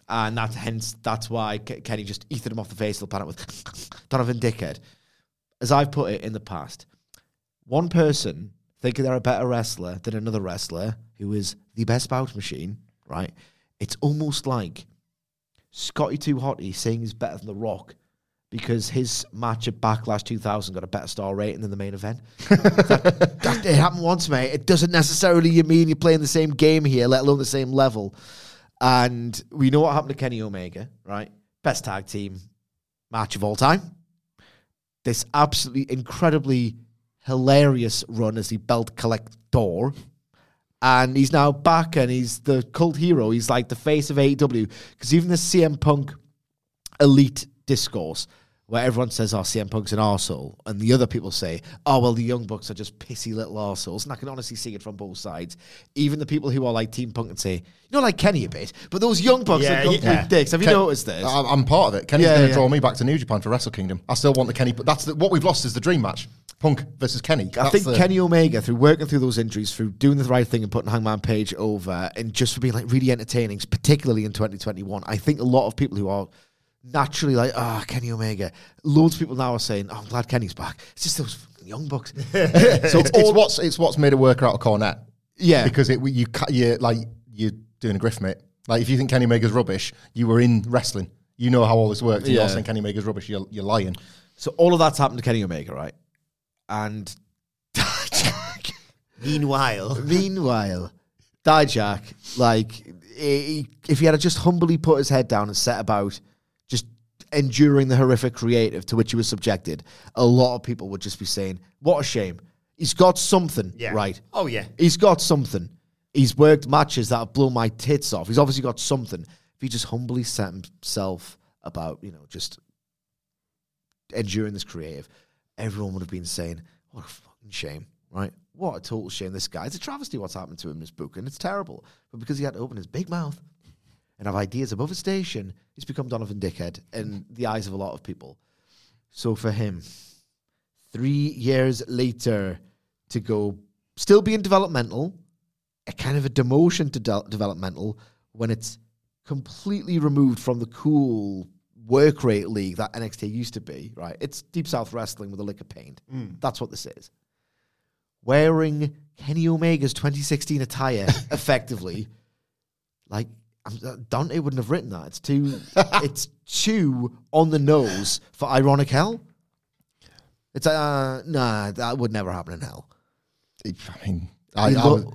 C: Uh, and that's hence that's why Ke- Kenny just ethered him off the face of the planet with Donovan Dickhead. As I've put it in the past, one person thinking they're a better wrestler than another wrestler who is the best bout machine, right? It's almost like Scotty Too Hotty saying he's better than The Rock because his match at Backlash 2000 got a better star rating than the main event. that, that- it happened once, mate. It doesn't necessarily mean you're playing the same game here, let alone the same level. And we know what happened to Kenny Omega, right? Best tag team match of all time. This absolutely incredibly hilarious run as the belt collector. And he's now back and he's the cult hero. He's like the face of AEW. Because even the CM Punk elite discourse where everyone says, oh, CM Punk's an arsehole, and the other people say, oh, well, the Young Bucks are just pissy little arseholes. And I can honestly see it from both sides. Even the people who are like Team Punk and say, you know, like Kenny a bit, but those Young Bucks
A: Yeah,
C: are complete
A: yeah.
C: dicks. Have you
B: Ken-
C: noticed this?
B: I- I'm part of it. Kenny's
C: Yeah,
B: going to draw me back to New Japan for Wrestle Kingdom. I still want the Kenny, but that's the, what we've lost is the dream match. Punk versus Kenny.
C: I think
B: the-
C: Kenny Omega, through working through those injuries, through doing the right thing and putting Hangman Page over, and just for being like really entertaining, particularly in 2021, I think a lot of people who are naturally like, ah, Kenny Omega, loads of people now are saying, oh, I'm glad Kenny's back. It's just those young bucks.
B: So it's, it's what's it's what's made it work out of Cornet.
C: Yeah.
B: because it you ca- you like you're doing a grift, mate. Like if you think Kenny Omega's rubbish, you were in wrestling. You know how all this works.
C: Yeah.
B: You're saying Kenny Omega's rubbish. You're, you're lying.
C: So all of that's happened to Kenny Omega, right? And
A: Meanwhile,
C: meanwhile, Dijak, like, he, if he had just humbly put his head down and set about just enduring the horrific creative to which he was subjected, a lot of people would just be saying, "What a shame." He's got something,
A: Yeah.
C: right?
A: Oh, yeah.
C: He's got something. He's worked matches that have blown my tits off. He's obviously got something. If he just humbly set himself about, you know, just enduring this creative, everyone would have been saying, "What a fucking shame!" Right? What a total shame. This guy. It's a travesty what's happened to him in this book, and it's terrible. But because he had to open his big mouth and have ideas above his station, he's become Donovan Dickhead in mm. the eyes of a lot of people. So for him, three years later, to go still being developmental, a kind of a demotion to de- developmental when it's completely removed from the cool work rate league that NXT used to be, right? It's Deep South Wrestling with a lick of paint. Mm. That's what this is. Wearing Kenny Omega's 2016 attire effectively, like Dante wouldn't have written that. It's too, it's too on the nose for ironic hell. It's uh, nah, that would never happen in hell.
B: I mean, I,
C: You
B: I
C: lo-
B: was-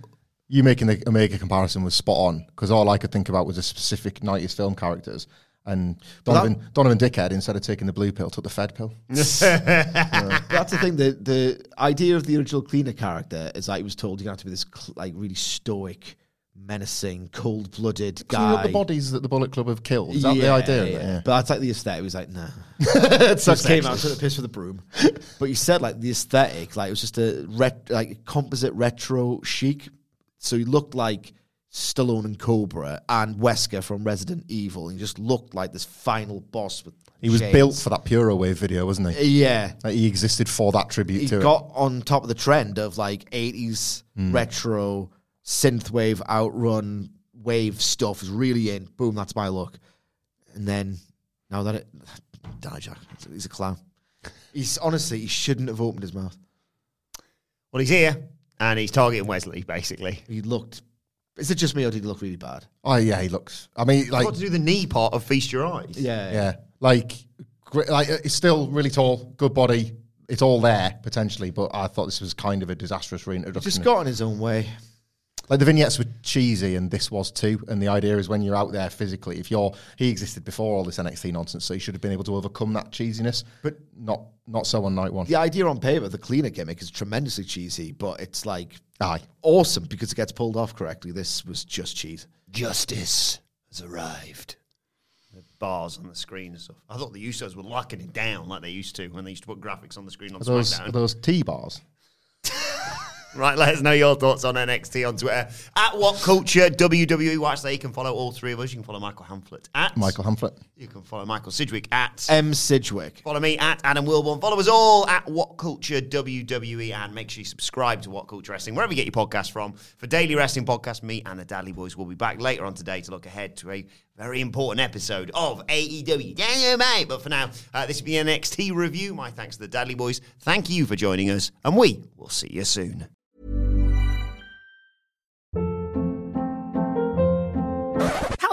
B: you making the Omega comparison was spot on because all I could think about was the specific 90s film characters. And
C: But that-
B: Donovan, Donovan Dickhead, instead of taking the blue pill, took the Fed pill.
C: But that's the thing. The the idea of the original cleaner character is that he was told you have to be this cl- like really stoic, menacing, cold blooded
B: Clean
C: guy.
B: up the bodies that the Bullet Club have killed. Is that the
C: Yeah,
B: idea? of
C: yeah.
B: Yeah.
C: But I like the aesthetic. He was like, nah.
B: It's
C: Just came out, took the piss for the broom. But you said like the aesthetic, like it was just a ret- like composite retro chic. So he looked like Stallone and Cobra and Wesker from Resident Evil. He just looked like this final boss with.
B: He was
C: chains.
B: built for that Puro Wave video, wasn't he?
C: Yeah,
B: Like he existed for that tribute
C: he got on top of the trend of like 80s
B: Hmm.
C: retro synthwave outrun wave stuff is really in boom that's my look and then now that it Dijak he's a clown he's honestly he shouldn't have opened his mouth
A: well, he's here and he's targeting Wes Lee, basically.
C: he looked Is it just me or did he look really bad?
B: Oh yeah, he looks. I mean, like
A: Got to do the knee part of feast your eyes.
B: yeah, yeah. like gr- like uh, it's still really tall, good body. It's all there potentially, but I thought this was kind of a disastrous reintroduction.
C: Just got in his own way.
B: Like the vignettes were cheesy, and this was too. And the idea is when you're out there physically, if you're he existed before all this NXT nonsense, so he should have been able to overcome that cheesiness, but not not so on night one.
C: The idea on paper, the cleaner gimmick, is tremendously cheesy, but it's like
B: Aye.
C: awesome because it gets pulled off correctly. This was just cheese.
A: Justice has arrived. The bars on the screen and stuff. I thought the Usos were locking it down like they used to when they used to put graphics on the screen on
B: Are those
A: SmackDown.
B: are those T bars?
A: Right, let us know your thoughts on NXT on Twitter. At What Culture WWE Watch. There you can follow all three of us. You can follow Michael Hamflett at
B: Michael Hamflett.
A: You can follow Michael Sidgwick at
C: M. Sidgwick.
A: Follow me at Adam Wilborn. Follow us all at What Culture WWE and make sure you subscribe to What Culture Wrestling, wherever you get your podcast from. For daily wrestling podcast, me and the Dally Boys will be back later on today to look ahead to a very important episode of AEW Dynamite. But for now, uh, this will be NXT review. My thanks to the Dally Boys. Thank you for joining us, and we will see you soon.